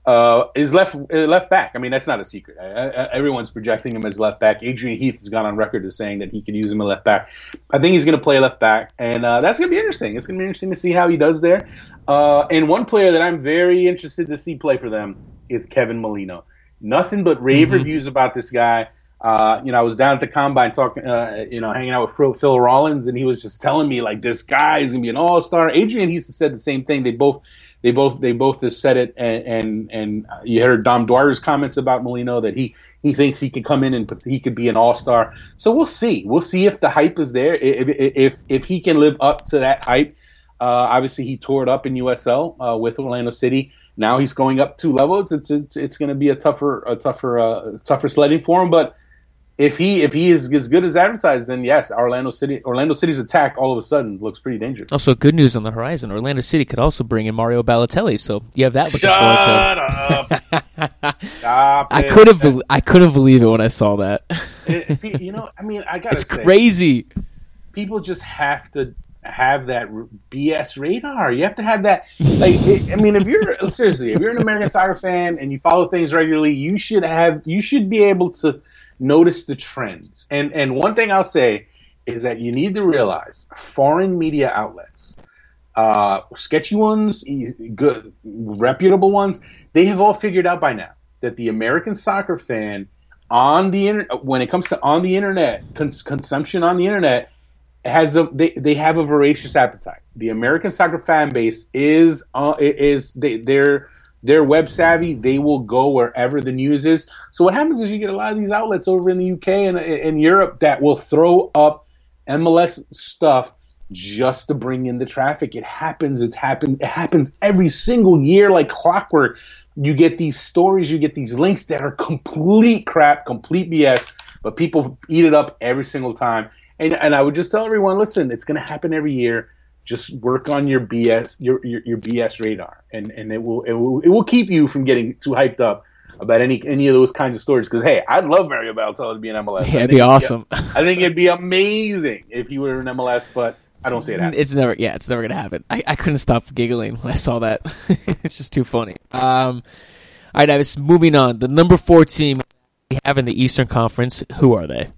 uh, is left uh, left back. I mean, that's not a secret. I, I, everyone's projecting him as left back. Adrian Heath has gone on record as saying that he could use him a left back. I think he's going to play left back, and uh, that's going to be interesting. It's going to be interesting to see how he does there. Uh, and one player that I'm very interested to see play for them is Kevin Molino. Nothing but rave mm-hmm. reviews about this guy. Uh, you know, I was down at the combine talking, uh, you know, hanging out with Phil, Phil Rawlins, and he was just telling me like this guy is gonna be an all star. Adrian Heath said the same thing. They both they both they both have said it, and and, and you heard Dom Dwyer's comments about Molino that he he thinks he could come in and he could be an all star. So we'll see. We'll see if the hype is there. If if if he can live up to that hype. Uh, obviously, he tore it up in USL uh, with Orlando City. Now he's going up two levels. It's it's, it's going to be a tougher a tougher uh, tougher sledding for him, but if he if he is as good as advertised, then yes, Orlando City Orlando City's attack all of a sudden looks pretty dangerous. Also, good news on the horizon. Orlando City could also bring in Mario Balotelli, so you have that Shut forward to. Stop. I it. couldn't. Be- I couldn't believe it when I saw that. It- you know, I mean, I gotta it's say, crazy. people just have to have that BS radar. You have to have that. Like, it, I mean, if you're seriously, if you're an American soccer fan and you follow things regularly, you should have, you should be able to notice the trends. And and one thing I'll say is that you need to realize foreign media outlets, uh, sketchy ones, good, reputable ones, they have all figured out by now that the American soccer fan on the when it comes to on the internet cons- consumption on the internet, has a they, they have a voracious appetite. The American soccer fan base is uh, is they they're they're web savvy. They will go wherever the news is. So what happens is you get a lot of these outlets over in the UK and in Europe that will throw up MLS stuff just to bring in the traffic. It happens. It's happened. It happens every single year like clockwork. You get these stories. You get these links that are complete crap, complete BS, but people eat it up every single time. And and I would just tell everyone, listen, it's going to happen every year. Just work on your BS your, your your BS radar, and and it will it will it will keep you from getting too hyped up about any any of those kinds of stories. Because hey, I'd love Mario Balotelli to be an MLS. Yeah, it'd be awesome. I think it'd be amazing if he were an MLS, but I don't see it happening. It's never. Yeah, it's never gonna happen. I, I couldn't stop giggling when I saw that. it's just too funny. Um, all right, I was moving on. The number four team we have in the Eastern Conference. Who are they?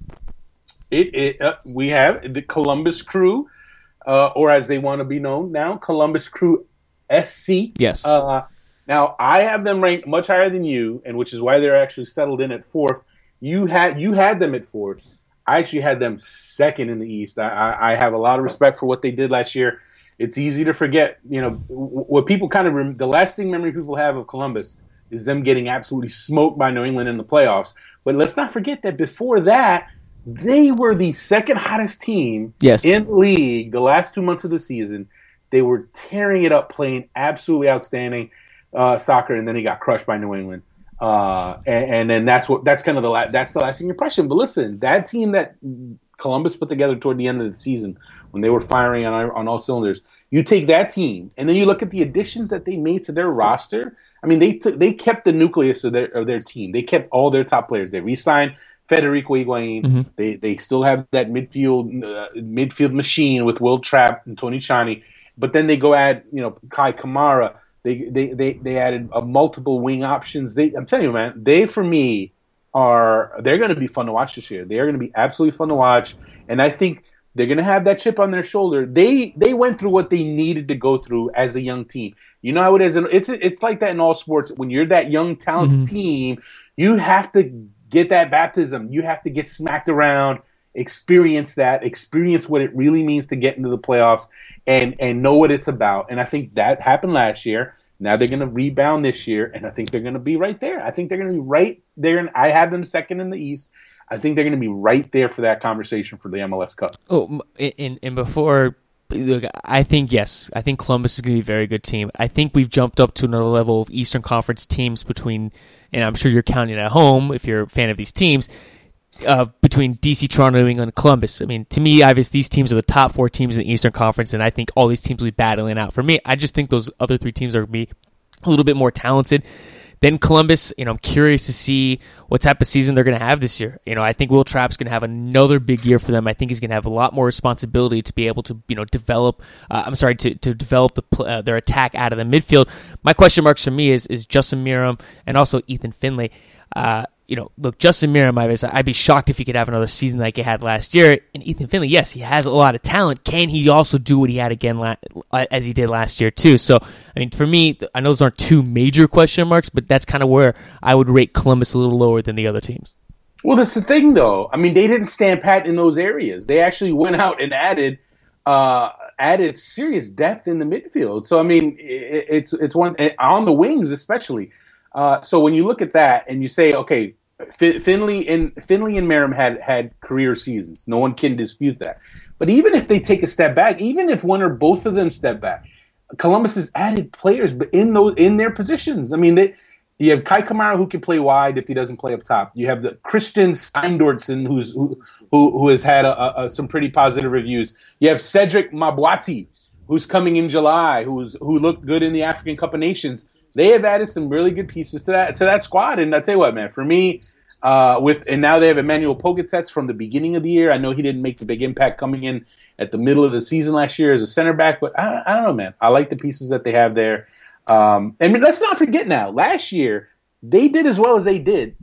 It, it uh, we have the Columbus Crew, uh, or as they want to be known now, Columbus Crew SC. Yes. Uh, now I have them ranked much higher than you, and which is why they're actually settled in at fourth. You had you had them at fourth. I actually had them second in the East. I, I, I have a lot of respect for what they did last year. It's easy to forget, you know, what people kind of rem- the lasting memory people have of Columbus is them getting absolutely smoked by New England in the playoffs. But let's not forget that before that, they were the second hottest team Yes. in the league the last two months of the season. They were tearing it up, playing absolutely outstanding uh, soccer, and then he got crushed by New England. Uh, and, and then that's what that's kind of the la- that's the lasting impression. But listen, that team that Columbus put together toward the end of the season when they were firing on on all cylinders, you take that team and then you look at the additions that they made to their roster. I mean, they took they kept the nucleus of their of their team. They kept all their top players. They re-signed Federico Higuain. Mhm. They they still have that midfield uh, midfield machine with Will Trapp and Tony Tchani. But then they go add you know Kei Kamara. They they they, they added uh, multiple wing options. They I'm telling you, man, they for me are they're going to be fun to watch this year. They are going to be absolutely fun to watch, and I think they're going to have that chip on their shoulder. They they went through what they needed to go through as a young team. You know how it is. It's it's like that in all sports. When you're that young talented Mhm. team, you have to get that baptism. You have to get smacked around, experience that, experience what it really means to get into the playoffs, and and know what it's about. And I think that happened last year. Now they're going to rebound this year, and I think they're going to be right there. I think they're going to be right there. And I have them second in the East. I think they're going to be right there for that conversation for the MLS Cup. Oh, and and before, look, I think yes, I think Columbus is going to be a very good team. I think we've jumped up to another level of Eastern Conference teams between, and I'm sure you're counting at home if you're a fan of these teams. Uh, between DC, Toronto, New England, and Columbus. I mean, to me, obviously, these teams are the top four teams in the Eastern Conference, and I think all these teams will be battling out. For me, I just think those other three teams are going to be a little bit more talented. Then Columbus, you know, I'm curious to see what type of season they're going to have this year. You know, I think Will Trapp's going to have another big year for them. I think he's going to have a lot more responsibility to be able to, you know, develop. Uh, I'm sorry, to, to develop the, uh, their attack out of the midfield. My question marks for me is is Justin Meram and also Ethan Finlay. Uh, you know, look, Justin Meram, I was, I'd be shocked if he could have another season like he had last year. And Ethan Finlay, yes, he has a lot of talent. Can he also do what he had again la- as he did last year too? So, I mean, for me, I know those aren't two major question marks, but that's kind of where I would rate Columbus a little lower than the other teams. Well, that's the thing, though. I mean, they didn't stand pat in those areas. They actually went out and added uh, added serious depth in the midfield. So, I mean, it, it's it's one on the wings, especially. Uh, so when you look at that and you say, okay, Fin- Finlay and Finlay and Meram had had career seasons. No one can dispute that. But even if they take a step back, even if one or both of them step back, Columbus has added players, but in those in their positions. I mean, they, you have Kei Kamara who can play wide if he doesn't play up top. You have the Kristinn Steindórsson who's who who, who has had a, a, some pretty positive reviews. You have Cedrick Mabwati who's coming in July, who's who looked good in the African Cup of Nations. They have added some really good pieces to that to that squad. And I tell you what, man, for me, uh, with and now they have Emanuel Pogatetz from the beginning of the year. I know he didn't make the big impact coming in at the middle of the season last year as a center back, but I, I don't know, man. I like the pieces that they have there. Um, and let's not forget now, last year they did as well as they did.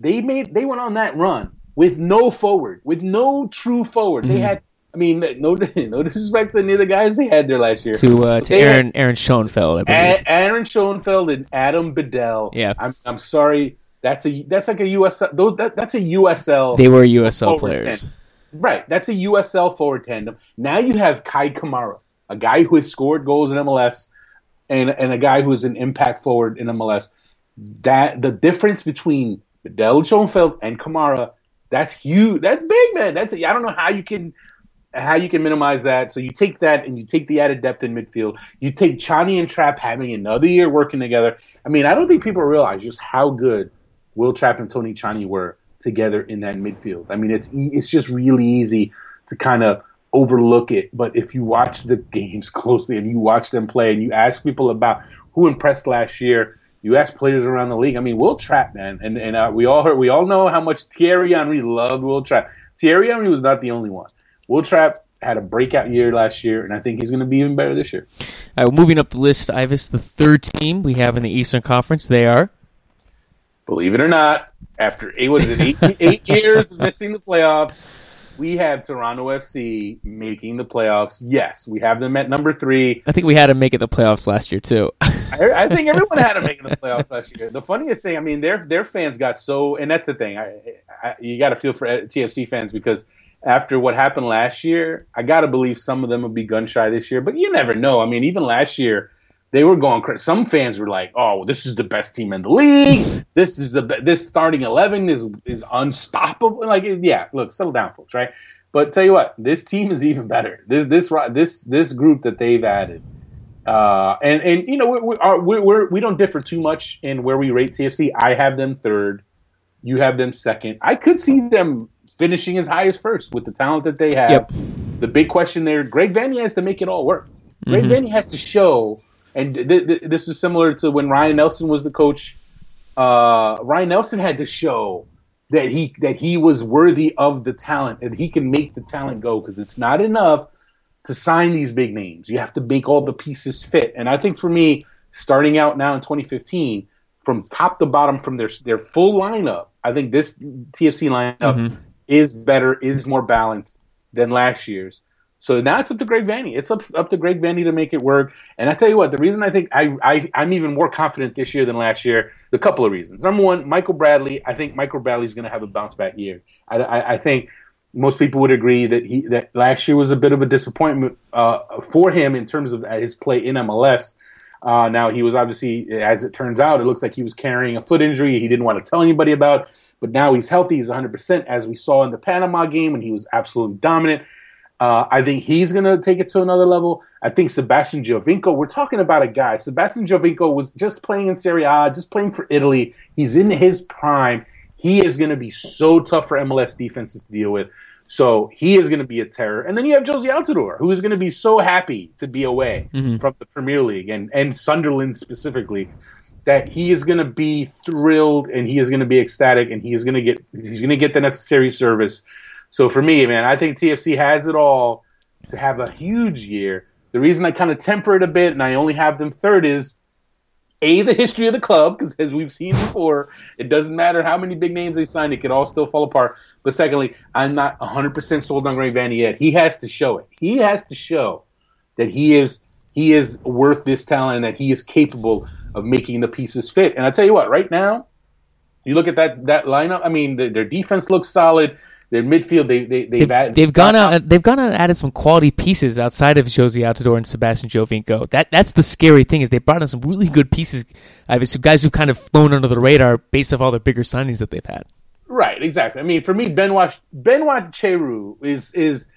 They made they went on that run with no forward, with no true forward. Mm-hmm. They had I mean, no, no disrespect to any of the guys they had there last year. To uh, to Aaron had, Aaron Schoenfeld, Aaron Schoenfeld and Adam Bedell. Yeah, I'm I'm sorry. That's a that's like a USL. Those that, that's a USL. They were USL players, tandem. right? That's a USL forward tandem. Now you have Kei Kamara, a guy who has scored goals in MLS, and and a guy who is an impact forward in MLS. That the difference between Bedell, Schoenfeld, and Kamara. That's huge. That's big, man. That's I don't know how you can how you can minimize that. So you take that and you take the added depth in midfield. You take Tchani and Trapp having another year working together. I mean, I don't think people realize just how good Will Trapp and Tony Tchani were together in that midfield. I mean, it's it's just really easy to kind of overlook it. But if you watch the games closely and you watch them play and you ask people about who impressed last year, you ask players around the league. I mean, Will Trapp, man, and and uh, we all heard, we all know how much Thierry Henry loved Will Trapp. Thierry Henry was not the only one. Will Trapp had a breakout year last year, and I think he's going to be even better this year. All right, moving up the list, Ives, the third team we have in the Eastern Conference. They are, believe it or not, after eight was it eight, eight years of missing the playoffs, we have Toronto FC making the playoffs. Yes, we have them at number three. I think we had to make it the playoffs last year too. I, I, think everyone had to make it the playoffs last year. The funniest thing, I mean, their their fans got so, and that's the thing. I, I you got to feel for TFC fans because after what happened last year, I got to believe some of them will be gun shy this year. But you never know. I mean, even last year, they were going crazy. Some fans were like, "Oh, this is the best team in the league. This is the be- this starting eleven is is unstoppable." Like, yeah, look, settle down, folks, right? But tell you what, this team is even better. This this this this group that they've added, uh, and and you know we are, we we're, we don't differ too much in where we rate TFC. I have them third. You have them second. I could see them finishing as high as first with the talent that they have. Yep. The big question there, Greg Vanney has to make it all work. Greg mm-hmm. Vanney has to show, and th- th- this is similar to when Ryan Nelsen was the coach. Uh, Ryan Nelsen had to show that he that he was worthy of the talent and he can make the talent go because it's not enough to sign these big names. You have to make all the pieces fit. And I think for me, starting out now in 2015, from top to bottom, from their their full lineup, I think this TFC lineup mm-hmm is better, is more balanced than last year's. So now it's up to Greg Vanney. It's up, up to Greg Vanney to make it work. And I tell you what, the reason I think I, I, I'm even more confident this year than last year, a couple of reasons. Number one, Michael Bradley. I think Michael Bradley's going to have a bounce back year. I, I, I, think most people would agree that he that last year was a bit of a disappointment uh, for him in terms of his play in MLS. Uh, now he was obviously, as it turns out, it looks like he was carrying a foot injury. He didn't want to tell anybody about. But now he's healthy. He's 100%, as we saw in the Panama game when he was absolutely dominant. Uh, I think he's going to take it to another level. I think Sebastian Giovinco, we're talking about a guy. Sebastian Giovinco was just playing in Serie A, just playing for Italy. He's in his prime. He is going to be so tough for MLS defenses to deal with. So he is going to be a terror. And then you have Jozy Altidore, who is going to be so happy to be away mm-hmm. from the Premier League and, and Sunderland specifically that he is going to be thrilled and he is going to be ecstatic and he is going to get he's going to get the necessary service. So for me, man, I think TFC has it all to have a huge year. The reason I kind of temper it a bit and I only have them third is a the history of the club because as we've seen before, it doesn't matter how many big names they sign, it could all still fall apart. But secondly, I'm not 100% sold on Greg Vanney yet. He has to show it. He has to show that he is he is worth this talent and that he is capable of making the pieces fit. And I tell you what, right now, you look at that that lineup. I mean, the, their defense looks solid. Their midfield, they they they've, they've, added, they've gone out. They've gone out and added some quality pieces outside of Jozy Altidore and Sebastian Giovinco. That that's the scary thing is they brought in some really good pieces. I some guys who've kind of flown under the radar based off all the bigger signings that they've had. Right, exactly. I mean, for me, Benoit Benoit Cheyrou is is.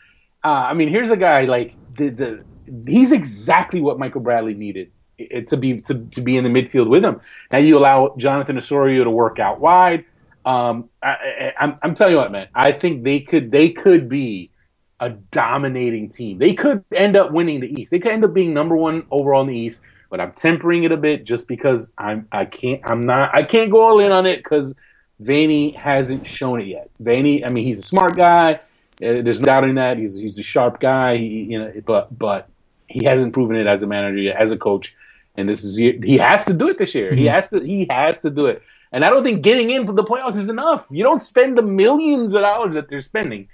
Uh, I mean, here's a guy like the the he's exactly what Michael Bradley needed to be to, to be in the midfield with him. Now you allow Jonathan Osorio to work out wide. Um, I, am I'm telling you what, man. I think they could they could be a dominating team. They could end up winning the East. They could end up being number one overall in the East. but I'm tempering it a bit just because I'm I can't I'm not I can't go all in on it because Vanney hasn't shown it yet. Vanney, I mean, he's a smart guy. Uh, there's no doubting that he's he's a sharp guy. He, you know, but but he hasn't proven it as a manager yet, as a coach. And this is he has to do it this year. Mm-hmm. He has to he has to do it. And I don't think getting in for the playoffs is enough. You don't spend the millions of dollars that they're spending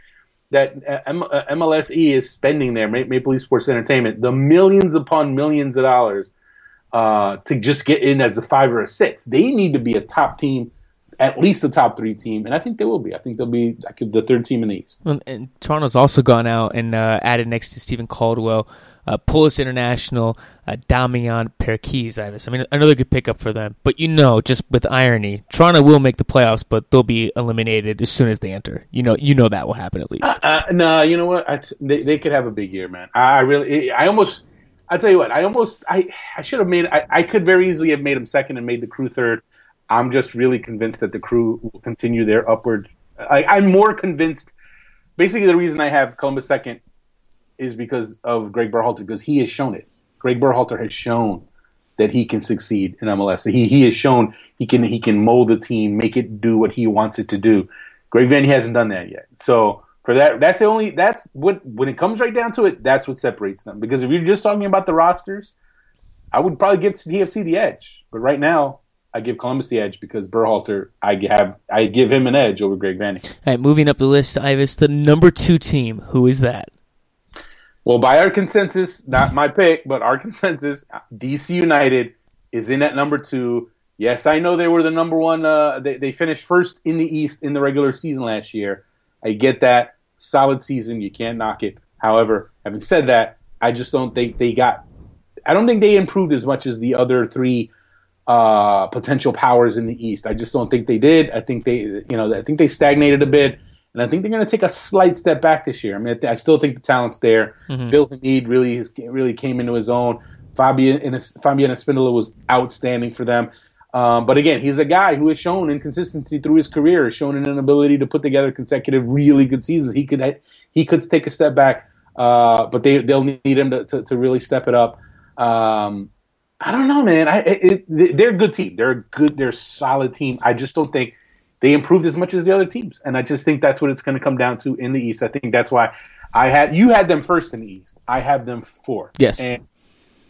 that uh, MLSE uh, is spending there, Maple Leaf Sports Entertainment, the millions upon millions of dollars uh, to just get in as a five or a six. They need to be a top team, at least a top three team, and I think they will be. I think they'll be like the third team in the East. And Toronto's also gone out and uh, added next to Steven Caldwell uh, Polish International, uh, Damien Perquis. I mean, another good pickup for them. But you know, just with irony, Toronto will make the playoffs, but they'll be eliminated as soon as they enter. You know, you know that will happen at least. Uh, uh, no, you know what? They, they could have a big year, man. I, I really, I almost, I tell you what, I almost, I, I should have made, I, I could very easily have made them second and made the crew third. I'm just really convinced that the crew will continue their upward. I, I'm more convinced. Basically, the reason I have Columbus second is because of Greg Berhalter because he has shown it. Greg Berhalter has shown that he can succeed in MLS. He he has shown he can he can mold the team, make it do what he wants it to do. Greg Vanney hasn't done that yet. So for that, that's the only that's what when it comes right down to it, that's what separates them. Because if you're just talking about the rosters, I would probably give TFC the edge. But right now, I give Columbus the edge because Berhalter, I have I give him an edge over Greg Vanney. All right, moving up the list, Ives, the number two team. Who is that? Well, by our consensus, not my pick, but our consensus, DC United is in at number two. Yes, I know they were the number one. Uh, they, they finished first in the East in the regular season last year. I get that. Solid season. You can't knock it. However, having said that, I just don't think they got. I don't think they improved as much as the other three uh, potential powers in the East. I just don't think they did. I think they, you know, I think they stagnated a bit. And I think they're going to take a slight step back this year. I mean, I still think the talent's there. Mm-hmm. Bill Hamid really has, really came into his own. Fabian Fabian Espindola was outstanding for them. Um, but again, he's a guy who has shown inconsistency through his career, has shown an inability to put together consecutive really good seasons. He could he could take a step back, uh, but they they'll need him to, to, to really step it up. Um, I don't know, man. I, it, it, they're a good team. They're a good. They're a solid team. I just don't think they improved as much as the other teams, and I just think that's what it's going to come down to in the East. I think that's why I had you had them first in the East. I have them fourth. Yes. And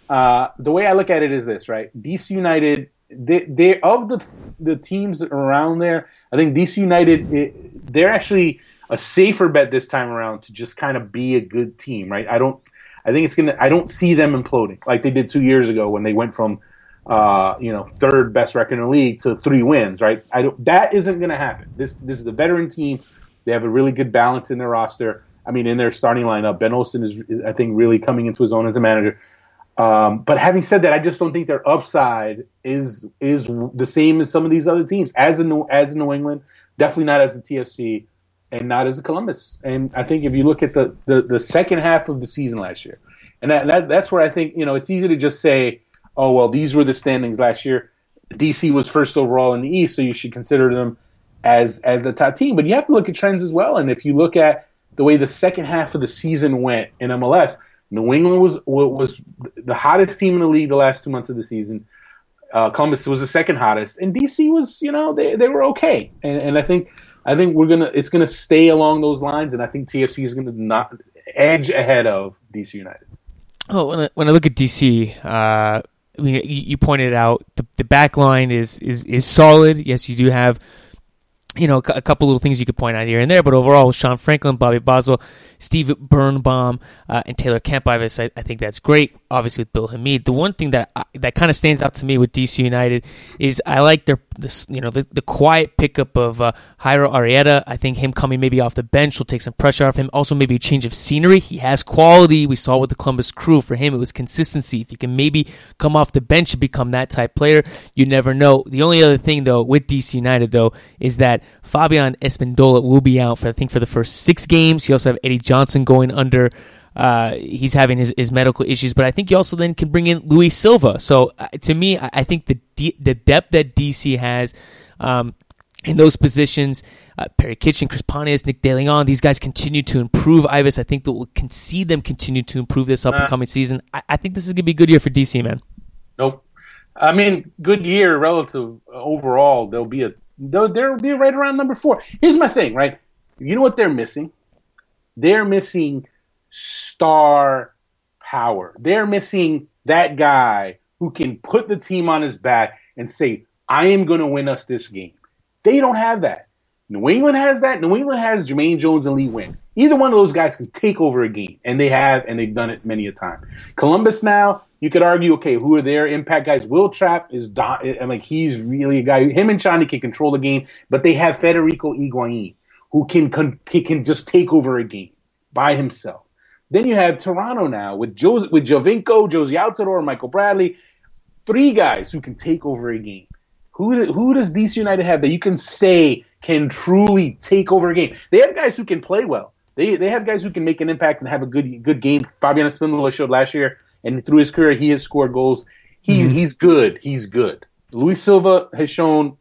uh, the way I look at it is this, right? DC United, they they of the the teams around there, I think DC United it, they're actually a safer bet this time around to just kind of be a good team, right? I don't. I think it's gonna. I don't see them imploding like they did two years ago when they went from uh, you know, third best record in the league to three wins, right? I don't, that isn't going to happen. This this is a veteran team. They have a really good balance in their roster. I mean, in their starting lineup, Ben Olsen is, I think, really coming into his own as a manager. Um, but having said that, I just don't think their upside is is the same as some of these other teams. As in as in New England, definitely not as a TFC, and not as a Columbus. And I think if you look at the the, the second half of the season last year, and that, that that's where I think you know it's easy to just say oh well, these were the standings last year. DC was first overall in the East, so you should consider them as as the top team. But you have to look at trends as well. And if you look at the way the second half of the season went in MLS, New England was was the hottest team in the league the last two months of the season. Uh, Columbus was the second hottest, and DC was you know they they were okay. And, and I think I think we're gonna it's gonna stay along those lines, and I think TFC is gonna not edge ahead of DC United. Oh, when I, when I look at DC, uh, you pointed out the, the back line is, is, is solid. Yes, you do have, you know, a couple little things you could point out here and there, but overall, Sean Franklin, Bobby Boswell, Steve Birnbaum, uh, and Taylor Campbell, I, I, think that's great. Obviously, with Bill Hamid, the one thing that I, that kind of stands out to me with DC United is I like their you know the, the quiet pickup of uh, Jairo Arrieta. I think him coming maybe off the bench will take some pressure off him. Also, maybe a change of scenery. He has quality. We saw with the Columbus Crew. For him, it was consistency. If he can maybe come off the bench and become that type player, you never know. The only other thing though with DC United though is that Fabian Espindola will be out for I think for the first six games. You also have Eddie Johnson going under. Uh, he's having his, his medical issues, but I think you also then can bring in Luis Silva. So uh, to me, I, I think the D, the depth that DC has um, in those positions, uh, Perry Kitchen, Chris Pontius, Nick DeLeon, these guys continue to improve. Ives, I think that we can see them continue to improve this up and coming season. I, I think this is gonna be a good year for DC, man. Nope. I mean, good year relative overall. There'll be a they'll, they'll be right around number four. Here's my thing, right? You know what they're missing? They're missing star power. They're missing that guy who can put the team on his back and say, "I am going to win us this game." They don't have that. New England has that. New England has Jermaine Jones and Lee Nguyen. Either one of those guys can take over a game, and they have, and they've done it many a time. Columbus now, you could argue, okay, who are their impact guys? Will Trapp is, and like he's really a guy. Him and Tchani can control the game, but they have Federico Higuain, who can he can just take over a game by himself. Then you have Toronto now with Joe, with Giovinco, Jozy Altidore, Michael Bradley, three guys who can take over a game. Who who does DC United have that you can say can truly take over a game? They have guys who can play well. They they have guys who can make an impact and have a good good game. Fabian Espindola showed last year, and through his career, he has scored goals. He mm-hmm. he's good. He's good. Luis Silva has shown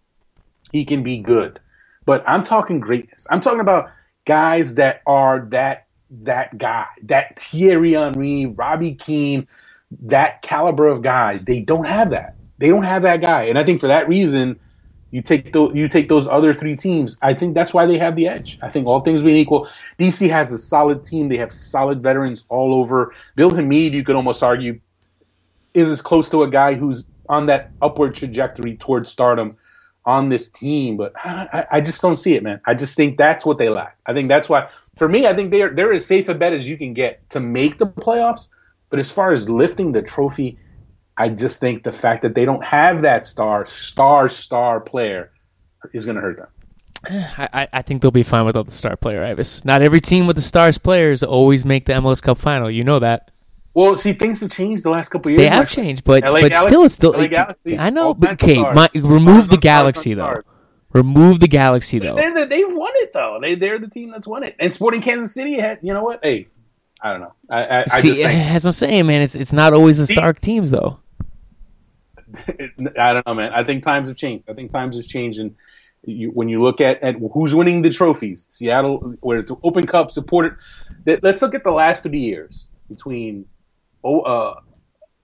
he can be good, but I'm talking greatness. I'm talking about guys that are that that guy, that Thierry Henry, Robbie Keane, that caliber of guys. They don't have that. They don't have that guy, and I think for that reason, you take those, you take those other three teams. I think that's why they have the edge. I think all things being equal, DC has a solid team. They have solid veterans all over. Bill Hamid, you could almost argue, is as close to a guy who's on that upward trajectory towards stardom on this team. But I, I just don't see it, man. I just think that's what they lack. I think that's why, for me, I think they're they're as safe a bet as you can get to make the playoffs. But as far as lifting the trophy I just think the fact that they don't have that star, star, star player is going to hurt them. I, I think they'll be fine without the star player, Ives. Not every team with the stars players always make the MLS Cup final. You know that. Well, see, things have changed the last couple years. They have changed, but LA but Galaxy, still, it's still. Galaxy, I know, but okay, my, remove the Galaxy though. Remove the Galaxy though. They're, they've won it though. They they're the team that's won it. And Sporting Kansas City had, you know what? Hey, I don't know. I, I, see, I as I'm saying, man, it's it's not always the Stark teams though. I don't know, man. I think times have changed. I think times have changed, and you, when you look at, at who's winning the trophies, Seattle, where it's Open Cup supported. Let's look at the last three years between oh, uh,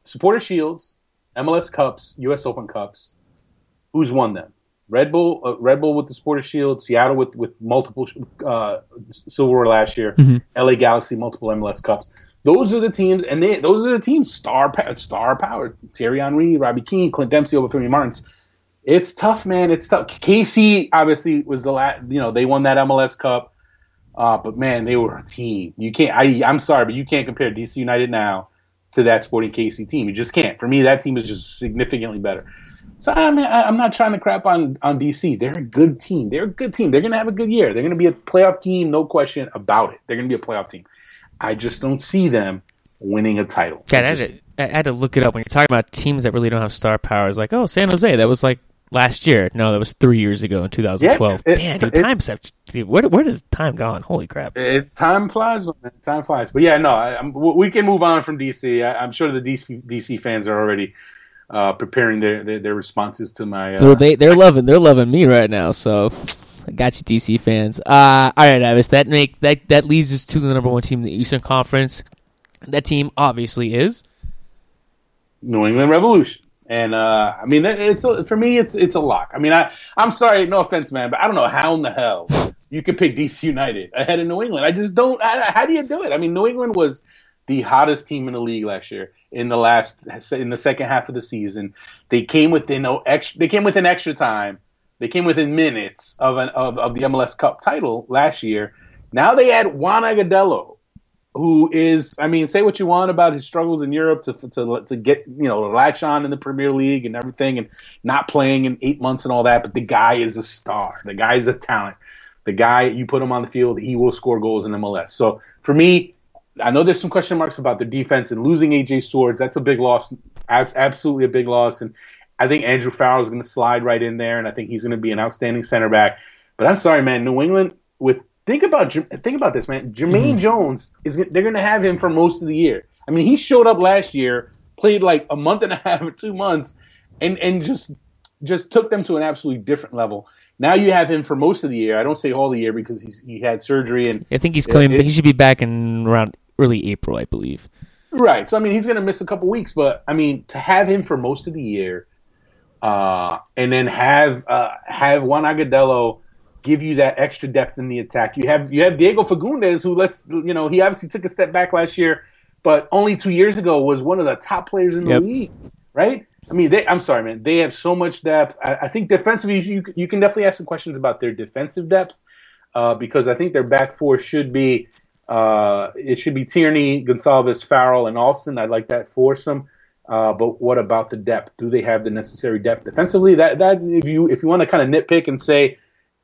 supporter shields, MLS Cups, U.S. Open Cups. Who's won them? Red Bull, uh, Red Bull with the supporter shield, Seattle with with multiple uh, silverware last year, mm-hmm. LA Galaxy multiple MLS Cups. Those are the teams, and they those are the teams star star power. Thierry Henry, Robbie Keane, Clint Dempsey Obafemi Martins. It's tough, man. It's tough. KC obviously was the last. You know, they won that MLS Cup, uh, but man, they were a team. You can't. I I'm sorry, but you can't compare DC United now to that Sporting KC team. You just can't. For me, that team is just significantly better. So I'm I'm not trying to crap on on DC. They're a good team. They're a good team. They're gonna have a good year. They're gonna be a playoff team, no question about it. They're gonna be a playoff team. I just don't see them winning a title. Yeah, I had, to, I had to look it up when you're talking about teams that really don't have star powers. Like, oh, San Jose, that was like last year. No, that was three years ago in 2012. Yeah, it, Man, dude, where where does time gone? Holy crap! It, time flies, man. Time flies. But yeah, no, I, we can move on from DC. I, am sure the DC, DC fans are already uh, preparing their, their, their responses to my. Uh, they they're loving they're loving me right now. So I got you, DC fans. Uh, all right, Ives. That make that that leads us to the number one team in the Eastern Conference. That team obviously is New England Revolution. And uh, I mean, it's a, for me, it's it's a lock. I mean, I I'm sorry, no offense, man, but I don't know how in the hell you could pick DC United ahead of New England. I just don't. I, how do you do it? I mean, New England was the hottest team in the league last year in the last in the second half of the season. They came within no extra. They came within extra time they came within minutes of an of, of the MLS Cup title last year. Now they add Juan Agudelo, who is, I mean, say what you want about his struggles in Europe to to to get you know latch on in the Premier League and everything, and not playing in eight months and all that. But the guy is a star. The guy is a talent. The guy, you put him on the field, he will score goals in MLS. So for me, I know there's some question marks about the defense and losing AJ Soares. That's a big loss, absolutely a big loss. And I think Andrew Farrell is going to slide right in there, and I think he's going to be an outstanding center back. But I'm sorry, man. New England with think about think about this, man. Jermaine mm-hmm. Jones is they're going to have him for most of the year. I mean, he showed up last year, played like a month and a half or two months, and and just just took them to an absolutely different level. Now you have him for most of the year. I don't say all the year because he's he had surgery and I think he's coming. It, he should be back in around early April, I believe. Right. So I mean, he's going to miss a couple weeks, but I mean, to have him for most of the year, uh, and then have uh, have Juan Agudelo give you that extra depth in the attack. You have you have Diego Fagundez, who let's you know he obviously took a step back last year, but only two years ago was one of the top players in the yep. league. Right. I mean, they, I'm sorry, man. They have so much depth. I, I think defensively, you, you can definitely ask some questions about their defensive depth uh, because I think their back four should be uh, it should be Tierney, Gonzalez, Farrell, and Alston. I like that foursome. Uh, but what about the depth? Do they have the necessary depth defensively? That that if you if you want to kind of nitpick and say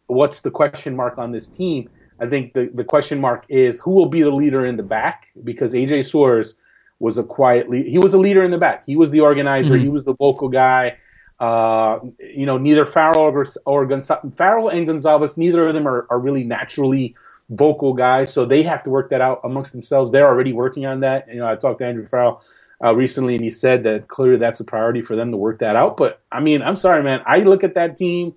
what's the question mark on this team, I think the, the question mark is who will be the leader in the back because AJ Soares was a quiet lead. He was a leader in the back. He was the organizer. Mm-hmm. He was the vocal guy. Uh, you know, neither Farrell or, or Gonzalez, Farrell and Gonzalez, neither of them are, are really naturally vocal guys, so they have to work that out amongst themselves. They're already working on that. You know, I talked to Andrew Farrell uh, recently, and he said that clearly that's a priority for them to work that out. But I mean, I'm sorry, man. I look at that team,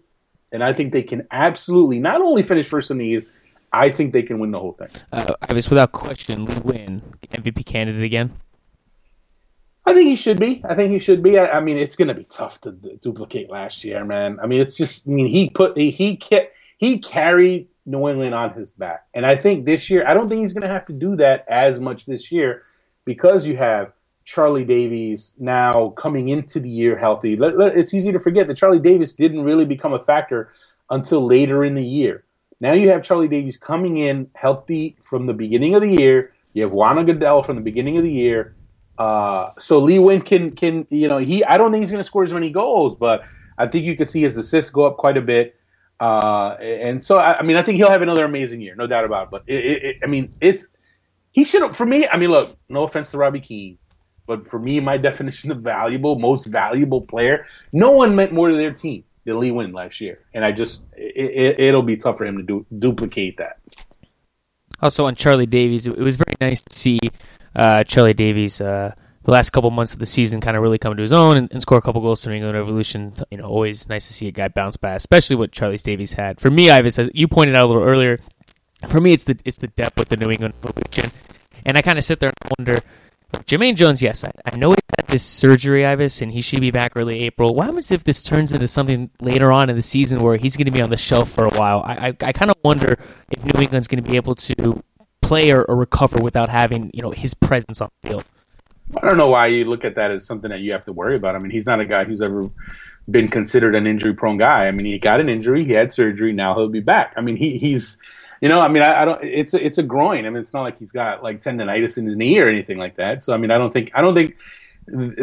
and I think they can absolutely not only finish first in the East. I think they can win the whole thing. Uh, I was without question, Lee Nguyen MVP candidate again. I think he should be. I think he should be. I, I mean, it's going to be tough to d- duplicate last year, man. I mean, it's just. I mean, he put he he, he carried New England on his back, and I think this year, I don't think he's going to have to do that as much this year because you have Charlie Davies now coming into the year healthy. It's easy to forget that Charlie Davies didn't really become a factor until later in the year. Now you have Charlie Davies coming in healthy from the beginning of the year. You have Juan Agudelo from the beginning of the year. Uh, so Lee Nguyen can can you know he I don't think he's going to score as many goals, but I think you can see his assists go up quite a bit. Uh, and so I, I, mean I think he'll have another amazing year, no doubt about it. But it, it, it, I mean it's he should for me. I mean look, no offense to Robbie Keane, but for me my definition of valuable, most valuable player, no one meant more to their team than Lee Nguyen last year, and I just it, will be tough for him to do, duplicate that. Also on Charlie Davies, it was very nice to see uh, Charlie Davies uh, the last couple months of the season kind of really come to his own and, and, score a couple goals to New England Revolution. You know, always nice to see a guy bounce back, especially what Charlie Davies had. For me, Ives, as you pointed out a little earlier, for me it's the it's the depth with the New England Revolution, and I kind of sit there and wonder. Jermaine Jones, yes, I, I know he's had this surgery, Ives, and he should be back early April. What happens if this turns into something later on in the season where he's going to be on the shelf for a while? I, I, I kind of wonder if New England's going to be able to play or, or recover without having you know his presence on the field. I don't know why you look at that as something that you have to worry about. I mean, he's not a guy who's ever been considered an injury prone guy. I mean, he got an injury, he had surgery, now he'll be back. I mean, he, he's, you know, I mean, I, I, don't. It's a, it's a groin. I mean, it's not like he's got like tendonitis in his knee or anything like that. So I mean, I don't think I don't think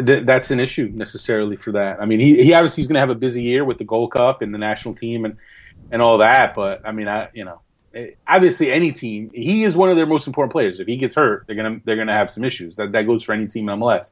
th- that's an issue necessarily for that. I mean, he he obviously he's going to have a busy year with the Gold Cup and the national team and and all that. But I mean, I you know, obviously any team, he is one of their most important players. If he gets hurt, they're gonna they're gonna have some issues. That that goes for any team in MLS.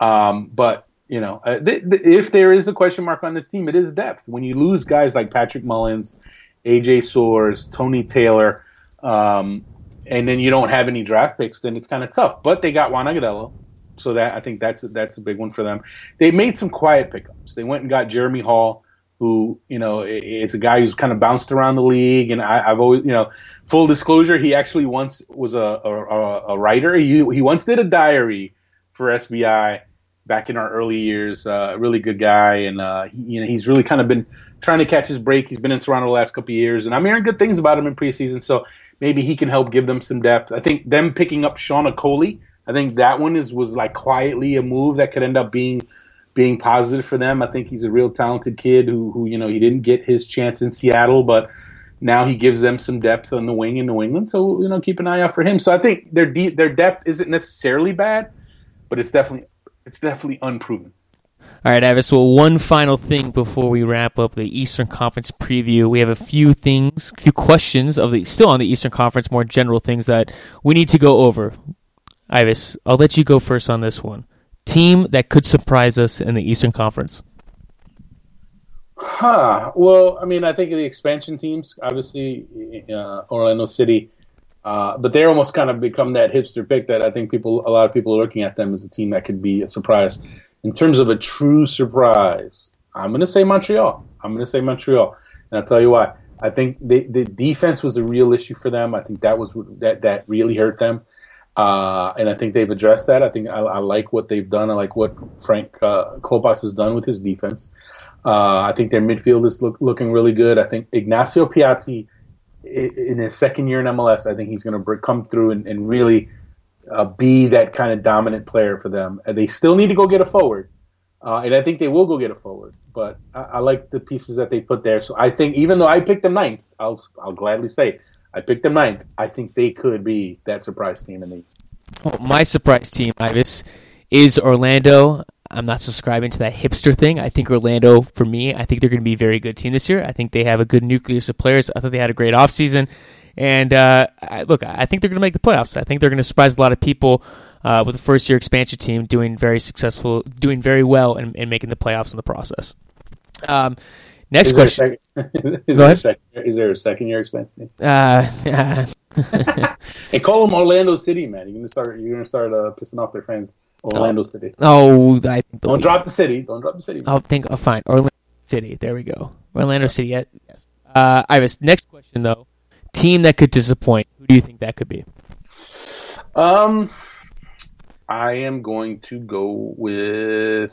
Um, but you know, uh, th- th- if there is a question mark on this team, it is depth. When you lose guys like Patrick Mullins, AJ Soares, Tony Taylor, um, and then you don't have any draft picks, then it's kind of tough. But they got Juan Agudelo, so that I think that's that's a big one for them. They made some quiet pickups. They went and got Jeremy Hall who you know it's a guy who's kind of bounced around the league, and I, have always you know full disclosure, he actually once was a a, a writer. He he once did a diary for SBI back in our early years. Uh, really good guy, and uh, he, you know he's really kind of been trying to catch his break. He's been in Toronto the last couple years, and I'm hearing good things about him in preseason. So maybe he can help give them some depth. I think them picking up Sean Okoli, I think that one is was like quietly a move that could end up being being positive for them. I think he's a real talented kid who, who you know, he didn't get his chance in Seattle, but now he gives them some depth on the wing in New England. So you know, keep an eye out for him. So I think their de- their depth isn't necessarily bad, but it's definitely it's definitely unproven. All right, Ives. Well, one final thing before we wrap up the Eastern Conference preview. We have a few things, a few questions of the still on the Eastern Conference, more general things that we need to go over. Ives, I'll let you go first on this one team that could surprise us in the Eastern Conference? Huh. Well, I mean, I think the expansion teams, obviously, uh, Orlando City, uh, but they're almost kind of become that hipster pick that I think people, a lot of people are looking at them as a team that could be a surprise. In terms of a true surprise, I'm going to say Montreal. I'm going to say Montreal, and I'll tell you why. I think they, the defense was a real issue for them. I think that was that that really hurt them. Uh, and I think they've addressed that. I think I, I like what they've done. I like what Frank uh, Klopas has done with his defense. Uh, I think their midfield is look, looking really good. I think Ignacio Piatti, in his second year in MLS, I think he's going to come through and, and really uh, be that kind of dominant player for them. And they still need to go get a forward, uh, and I think they will go get a forward. But I, I, like the pieces that they put there. So I think even though I picked them ninth, I'll I'll gladly say I picked them ninth. I think they could be that surprise team in the. Well, my surprise team, Ives, is Orlando. I'm not subscribing to that hipster thing. I think Orlando, for me, I think they're going to be a very good team this year. I think they have a good nucleus of players. I thought they had a great offseason. And uh, I, look, I think they're going to make the playoffs. I think they're going to surprise a lot of people uh, with a first year expansion team doing very successful, doing very well, and, and making the playoffs in the process. Um, next is question. Is, there second, is, there a second year expansion? Uh, hey, call them Orlando City, man. You're gonna start. You're gonna start uh, pissing off their fans. Orlando oh. City. Oh, I don't drop the city. Don't drop the city. I'll think. Oh, fine. Orlando City. There we go. Orlando City. Yes. Uh, Ives. Next question though. Team that could disappoint. Who do you think that could be? Um, I am going to go with.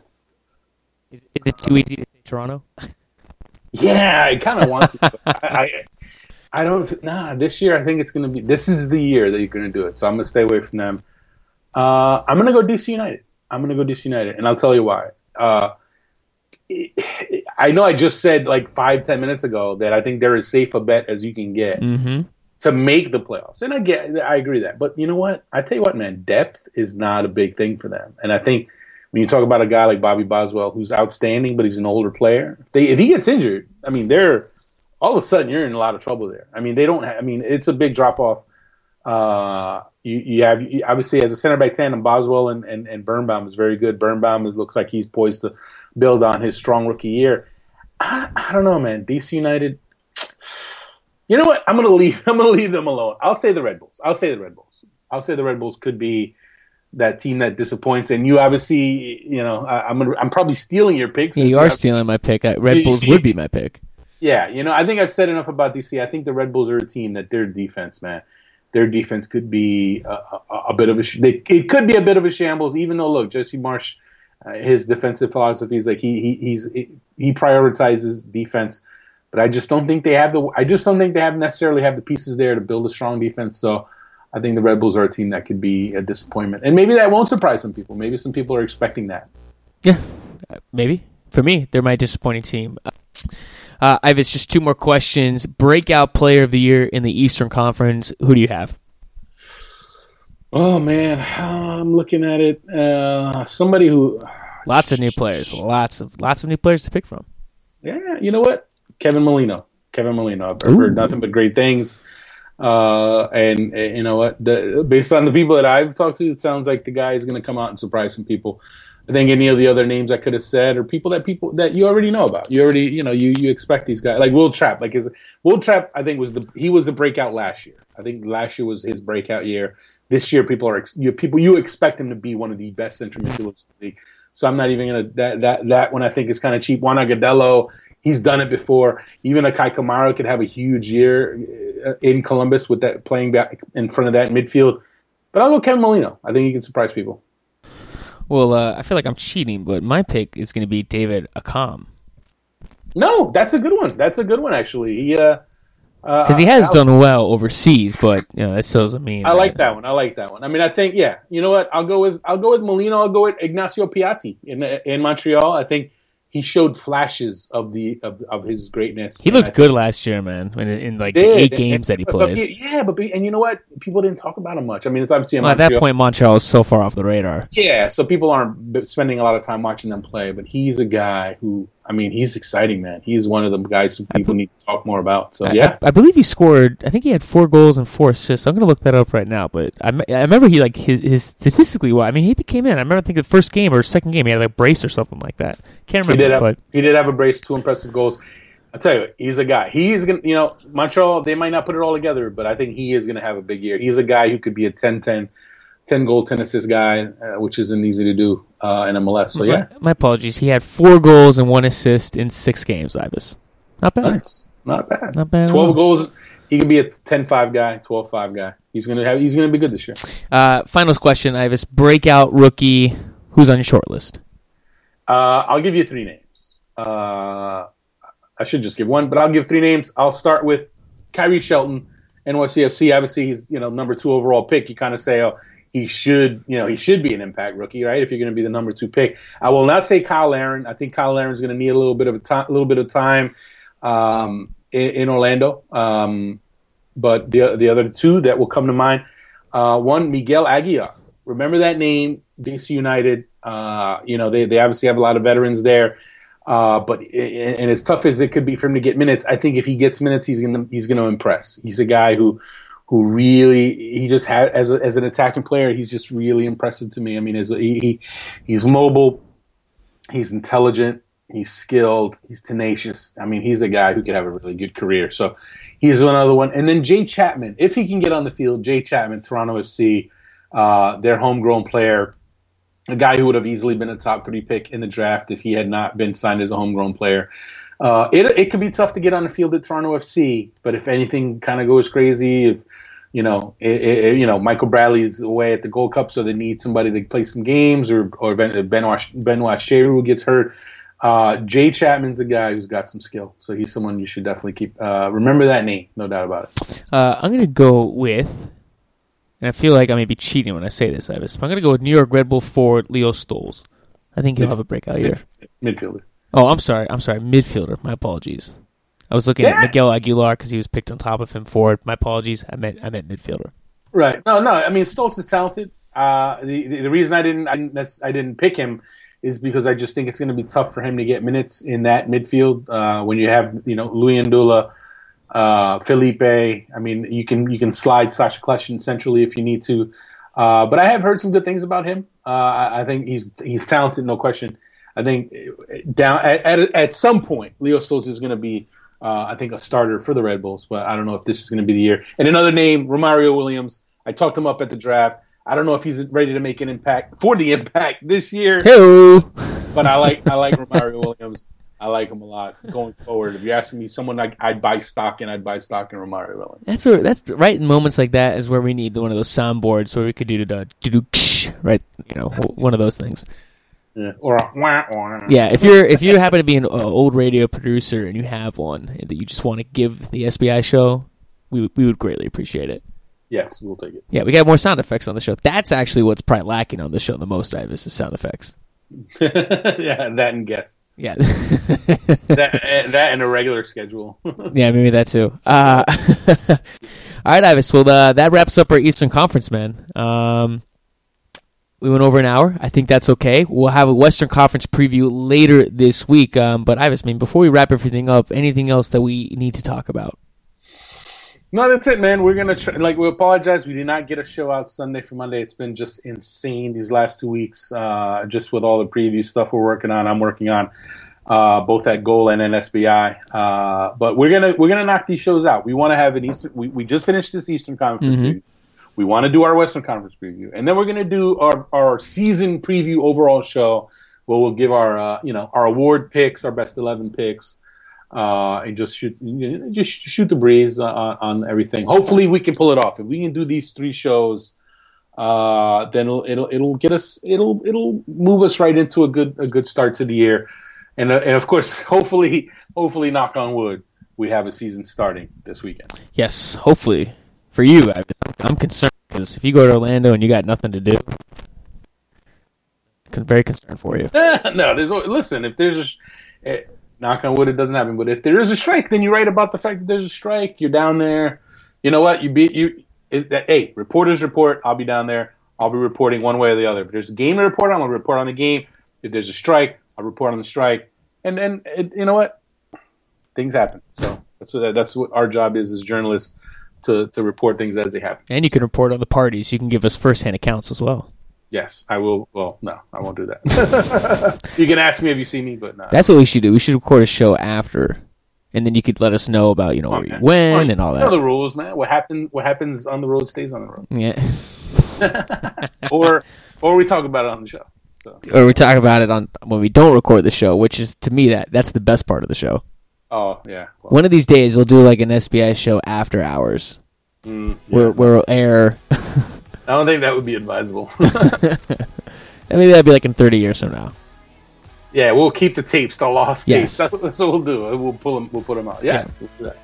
Is, is it too easy to say Toronto? Yeah, I kind of want to. I, I, I don't. Nah, this year I think it's going to be. This is the year that you're going to do it. So I'm going to stay away from them. Uh, I'm going to go DC United. I'm going to go DC United, and I'll tell you why. Uh, I know I just said like five ten minutes ago that I think they're as safe a bet as you can get mm-hmm. to make the playoffs, and I get I agree that. But you know what? I tell you what, man, depth is not a big thing for them, and I think when you talk about a guy like Bobby Boswell, who's outstanding, but he's an older player, if, they, if he gets injured, I mean, they're all of a sudden you're in a lot of trouble there. I mean, they don't. Have, I mean, it's a big drop off. Uh, you, you have you, obviously as a center back tandem, Boswell and, and, and Birnbaum is very good. Birnbaum looks like he's poised to build on his strong rookie year. I, I don't know, man. DC United. You know what? I'm gonna leave. I'm gonna leave them alone. I'll say the Red Bulls. I'll say the Red Bulls. I'll say the Red Bulls could be that team that disappoints. And you obviously, you know, I, am gonna, I'm probably stealing your picks. Yeah, you are stealing my pick. Red Bulls would be my pick. Yeah, you know, I think I've said enough about DC. I think the Red Bulls are a team that their defense, man, their defense could be a, a, a bit of a. They, it could be a bit of a shambles. Even though, look, Jesse Marsch, uh, his defensive philosophy is like he he he's he prioritizes defense, but I just don't think they have the. I just don't think they have necessarily have the pieces there to build a strong defense. So. I think the Red Bulls are a team that could be a disappointment, and maybe that won't surprise some people. Maybe some people are expecting that. Yeah, uh, maybe. For me, they're my disappointing team. Uh, I have just two more questions. Breakout player of the year in the Eastern Conference. Who do you have? Oh man, I'm looking at it. Uh, somebody who lots of new players, lots of lots of new players to pick from. Yeah, you know what? Kevin Molino. Kevin Molino. I've Ooh. heard nothing but great things. Uh, and, and, you know what? The, based on the people that I've talked to, it sounds like the guy is going to come out and surprise some people. I think any of the other names I could have said or people that people that you already know about. You already, you know, you you expect these guys like Wil Trapp. Like his Wil Trapp, I think was the he was the breakout last year. I think last year was his breakout year. This year, people are you people you expect him to be one of the best central midfielders in the league. So I'm not even gonna that that that one I think is kind of cheap. Juan Agudelo, he's done it before. Even a Kei Kamara could have a huge year uh, in Columbus with that playing back in front of that midfield. But I'll go Kevin Molino. I think he can surprise people. Well, uh, I feel like I'm cheating, but my pick is going to be David Accam. No, that's a good one. That's a good one, actually. He, uh, because uh, he has done well overseas, but you know that still doesn't mean. I that. like that one. I like that one. I mean, I think yeah. You know what? I'll go with I'll go with Molino. I'll go with Ignacio Piatti in in Montreal. I think he showed flashes of the of, of his greatness. He looked good last year, man. In, in like the eight games and, that he played. But, yeah, but and you know what? People didn't talk about him much. I mean, it's obviously well, at that point Montreal is so far off the radar. Yeah, so people aren't spending a lot of time watching them play. But he's a guy who I mean, he's exciting, man. He's one of the guys who people need to talk more about. So yeah, I, I, believe he scored. I think he had four goals and four assists. I'm gonna look that up right now. But I, I remember he like his, his statistically well. I mean, he came in. I remember I think the first game or second game he had like a brace or something like that. Can't remember. He did have, but he did have a brace. Two impressive goals. I tell you, he's a guy. He's gonna, you know, Montreal. They might not put it all together, but I think he is gonna have a big year. He's a guy who could be a 10-10 10 goal, 10 assist guy, uh, which isn't easy to do uh, in MLS. So, yeah. My, my, apologies. He had four goals and one assist in six games, Ives. Not bad. Nice. Not bad. Not bad. 12 goals. He could be a 10 5 guy, 12 5 guy. he's gonna have he's gonna be good this year. Uh, final question, Ives. Breakout rookie. Who's on your short list? Uh, I'll give you three names. Uh, I should just give one, but I'll give three names. I'll start with Khiry Shelton, NYCFC. Obviously, he's you know number two overall pick. You kind of say, oh, he should you know he should be an impact rookie, right? If you're going to be the number two pick, I will not say Cyle Larin. I think Cyle Larin's going to need a little bit of a time, little bit of time um, in, in, Orlando. Um, but the the other two that will come to mind, uh, one Miguel Aguilar. Remember that name, DC United. Uh, you know they they obviously have a lot of veterans there. Uh, but and as tough as it could be for him to get minutes, I think if he gets minutes, he's gonna he's gonna impress. He's a guy who who really he just had as a, as an attacking player, he's just really impressive to me. I mean, as a, he he's mobile, he's intelligent, he's skilled, he's tenacious. I mean, he's a guy who could have a really good career. So he's another one. And then Jay Chapman, if he can get on the field, Jay Chapman, Toronto FC, uh, their homegrown player a guy who would have easily been a top three pick in the draft if he had not been signed as a homegrown player. Uh, it it can be tough to get on the field at Toronto FC, but if anything kind of goes crazy, if, you know, it, it, you know, Michael Bradley's away at the Gold Cup, so they need somebody to play some games, or or ben, Benoit Benoit gets hurt. Uh, Jay Chapman's a guy who's got some skill, so he's someone you should definitely keep. Uh, remember that name, no doubt about it. Uh, I'm going to go with and I feel like I may be cheating when I say this, Ives. But I'm going to go with New York Red Bull forward Leo Stolz. I think he'll have a breakout year. Midfielder. Oh, I'm sorry. I'm sorry. Midfielder. My apologies. I was looking yeah. at Miguel Aguilar because he was picked on top of him forward. My apologies. I meant I meant midfielder. Right. No, no. I mean, Stolz is talented. Uh, the, the, the reason I didn't I didn't, I didn't pick him is because I just think it's going to be tough for him to get minutes in that midfield uh, when you have you know Luyindula, uh, Felipe. I mean, you can you can slide Sacha Kljestan centrally if you need to. Uh, but I have heard some good things about him. Uh, I, I, think he's he's talented, no question. I think down at at, at some point, Leo Stolz is going to be, uh, I think, a starter for the Red Bulls. But I don't know if this is going to be the year. And another name, Romario Williams. I talked him up at the draft. I don't know if he's ready to make an impact for the impact this year. Hello. But I like I like Romario Williams. I like him a lot going forward. If you're asking me, someone like I'd buy stock in, I'd buy stock in Romario Williams. That's where that's right in moments like that is where we need one of those soundboards where we could do the do right, you know, one of those things. Yeah. Or a wah, wah. yeah, if you're if you happen to be an uh, old radio producer and you have one that you just want to give the SBI show, we we would greatly appreciate it. Yes, we'll take it. Yeah, we got more sound effects on the show. That's actually what's probably lacking on the show the most, Ives, is sound effects. yeah, that and guests. Yeah, that eh, that and a regular schedule. yeah, maybe that too. Uh, all right, Ives. Well, uh, that wraps up our Eastern Conference, man. Um, we went over an hour. I think that's okay. We'll have a Western Conference preview later this week. Um, but Ives, I mean, before we wrap everything up, anything else that we need to talk about? No, that's it, man. We're gonna try, like we apologize. We did not get a show out Sunday for Monday. It's been just insane these last two weeks, uh, just with all the preview stuff we're working on. I'm working on uh, both at Goal and NSBI. Uh, but we're gonna we're gonna knock these shows out. We want to have an Eastern. We, we just finished this Eastern Conference mm-hmm. We want to do our Western Conference preview, and then we're gonna do our our season preview overall show, where we'll give our uh, you know our award picks, our best eleven picks uh, and just shoot you know, just shoot the breeze on, on, everything. Hopefully, we can pull it off. If we can do these three shows, uh, then it'll, it'll it'll get us it'll it'll move us right into a good a good start to the year, and uh, and of course, hopefully hopefully knock on wood, we have a season starting this weekend. Yes, hopefully for you. I, I'm concerned because if you go to Orlando and you got nothing to do. Very concerned for you. no, there's listen. If there's a, eh, knock on wood, it doesn't happen. But if there is a strike, then you write about the fact that there's a strike. You're down there. You know what? You be you. It, hey, reporters report. I'll be down there. I'll be reporting one way or the other. If there's a game to report on, I'll report on the game. If there's a strike, I'll report on the strike. And then you know what? Things happen. So that's what, that's what our job is as journalists to to report things as they happen. And you can report on the parties. You can give us firsthand accounts as well. Yes, I will. Well, no, I won't do that. you can ask me if you see me, but no. That's what we should do. We should record a show after, and then you could let us know about you know okay. when well, and all that. the rules, man. What happens? What happens on the road stays on the road. Yeah. or or we talk about it on the show. So. Or we talk about it on when we don't record the show, which is to me that that's the best part of the show. Oh yeah. Well. One of these days we'll do like an SBI show after hours Mm, yeah. We're we're air. I don't think that would be advisable. And maybe that'd be like in 30 years from now. yeah, we'll keep the tapes, the lost Yes. tapes. That's what, that's what we'll do. We'll pull them. We'll put them out. Yes. we'll. All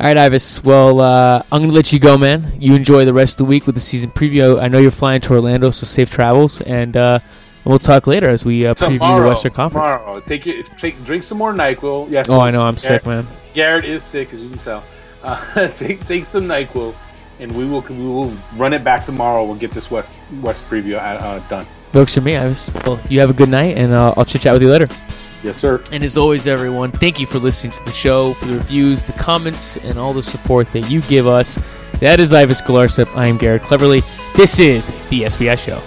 right, Ives. Well, uh, I'm going to let you go, man. You enjoy the rest of the week with the season preview. I know you're flying to Orlando, so safe travels. And uh, we'll talk later as we uh, preview the Western Conference. tomorrow, take your take drink some more Nyquil. Yes. Oh, I know. I'm Garrett- sick, man. Garrett is sick, as you can tell. Uh, take take some Nyquil, and we will we will run it back tomorrow. We'll get this West West preview uh, uh, done. Works for me, Ives. Well, you have a good night, and uh, I'll chit chat with you later. Yes, sir. And as always, everyone, thank you for listening to the show, for the reviews, the comments, and all the support that you give us. That is Ives Galarcep. I am Garrett Cleverly. This is the SBI Show.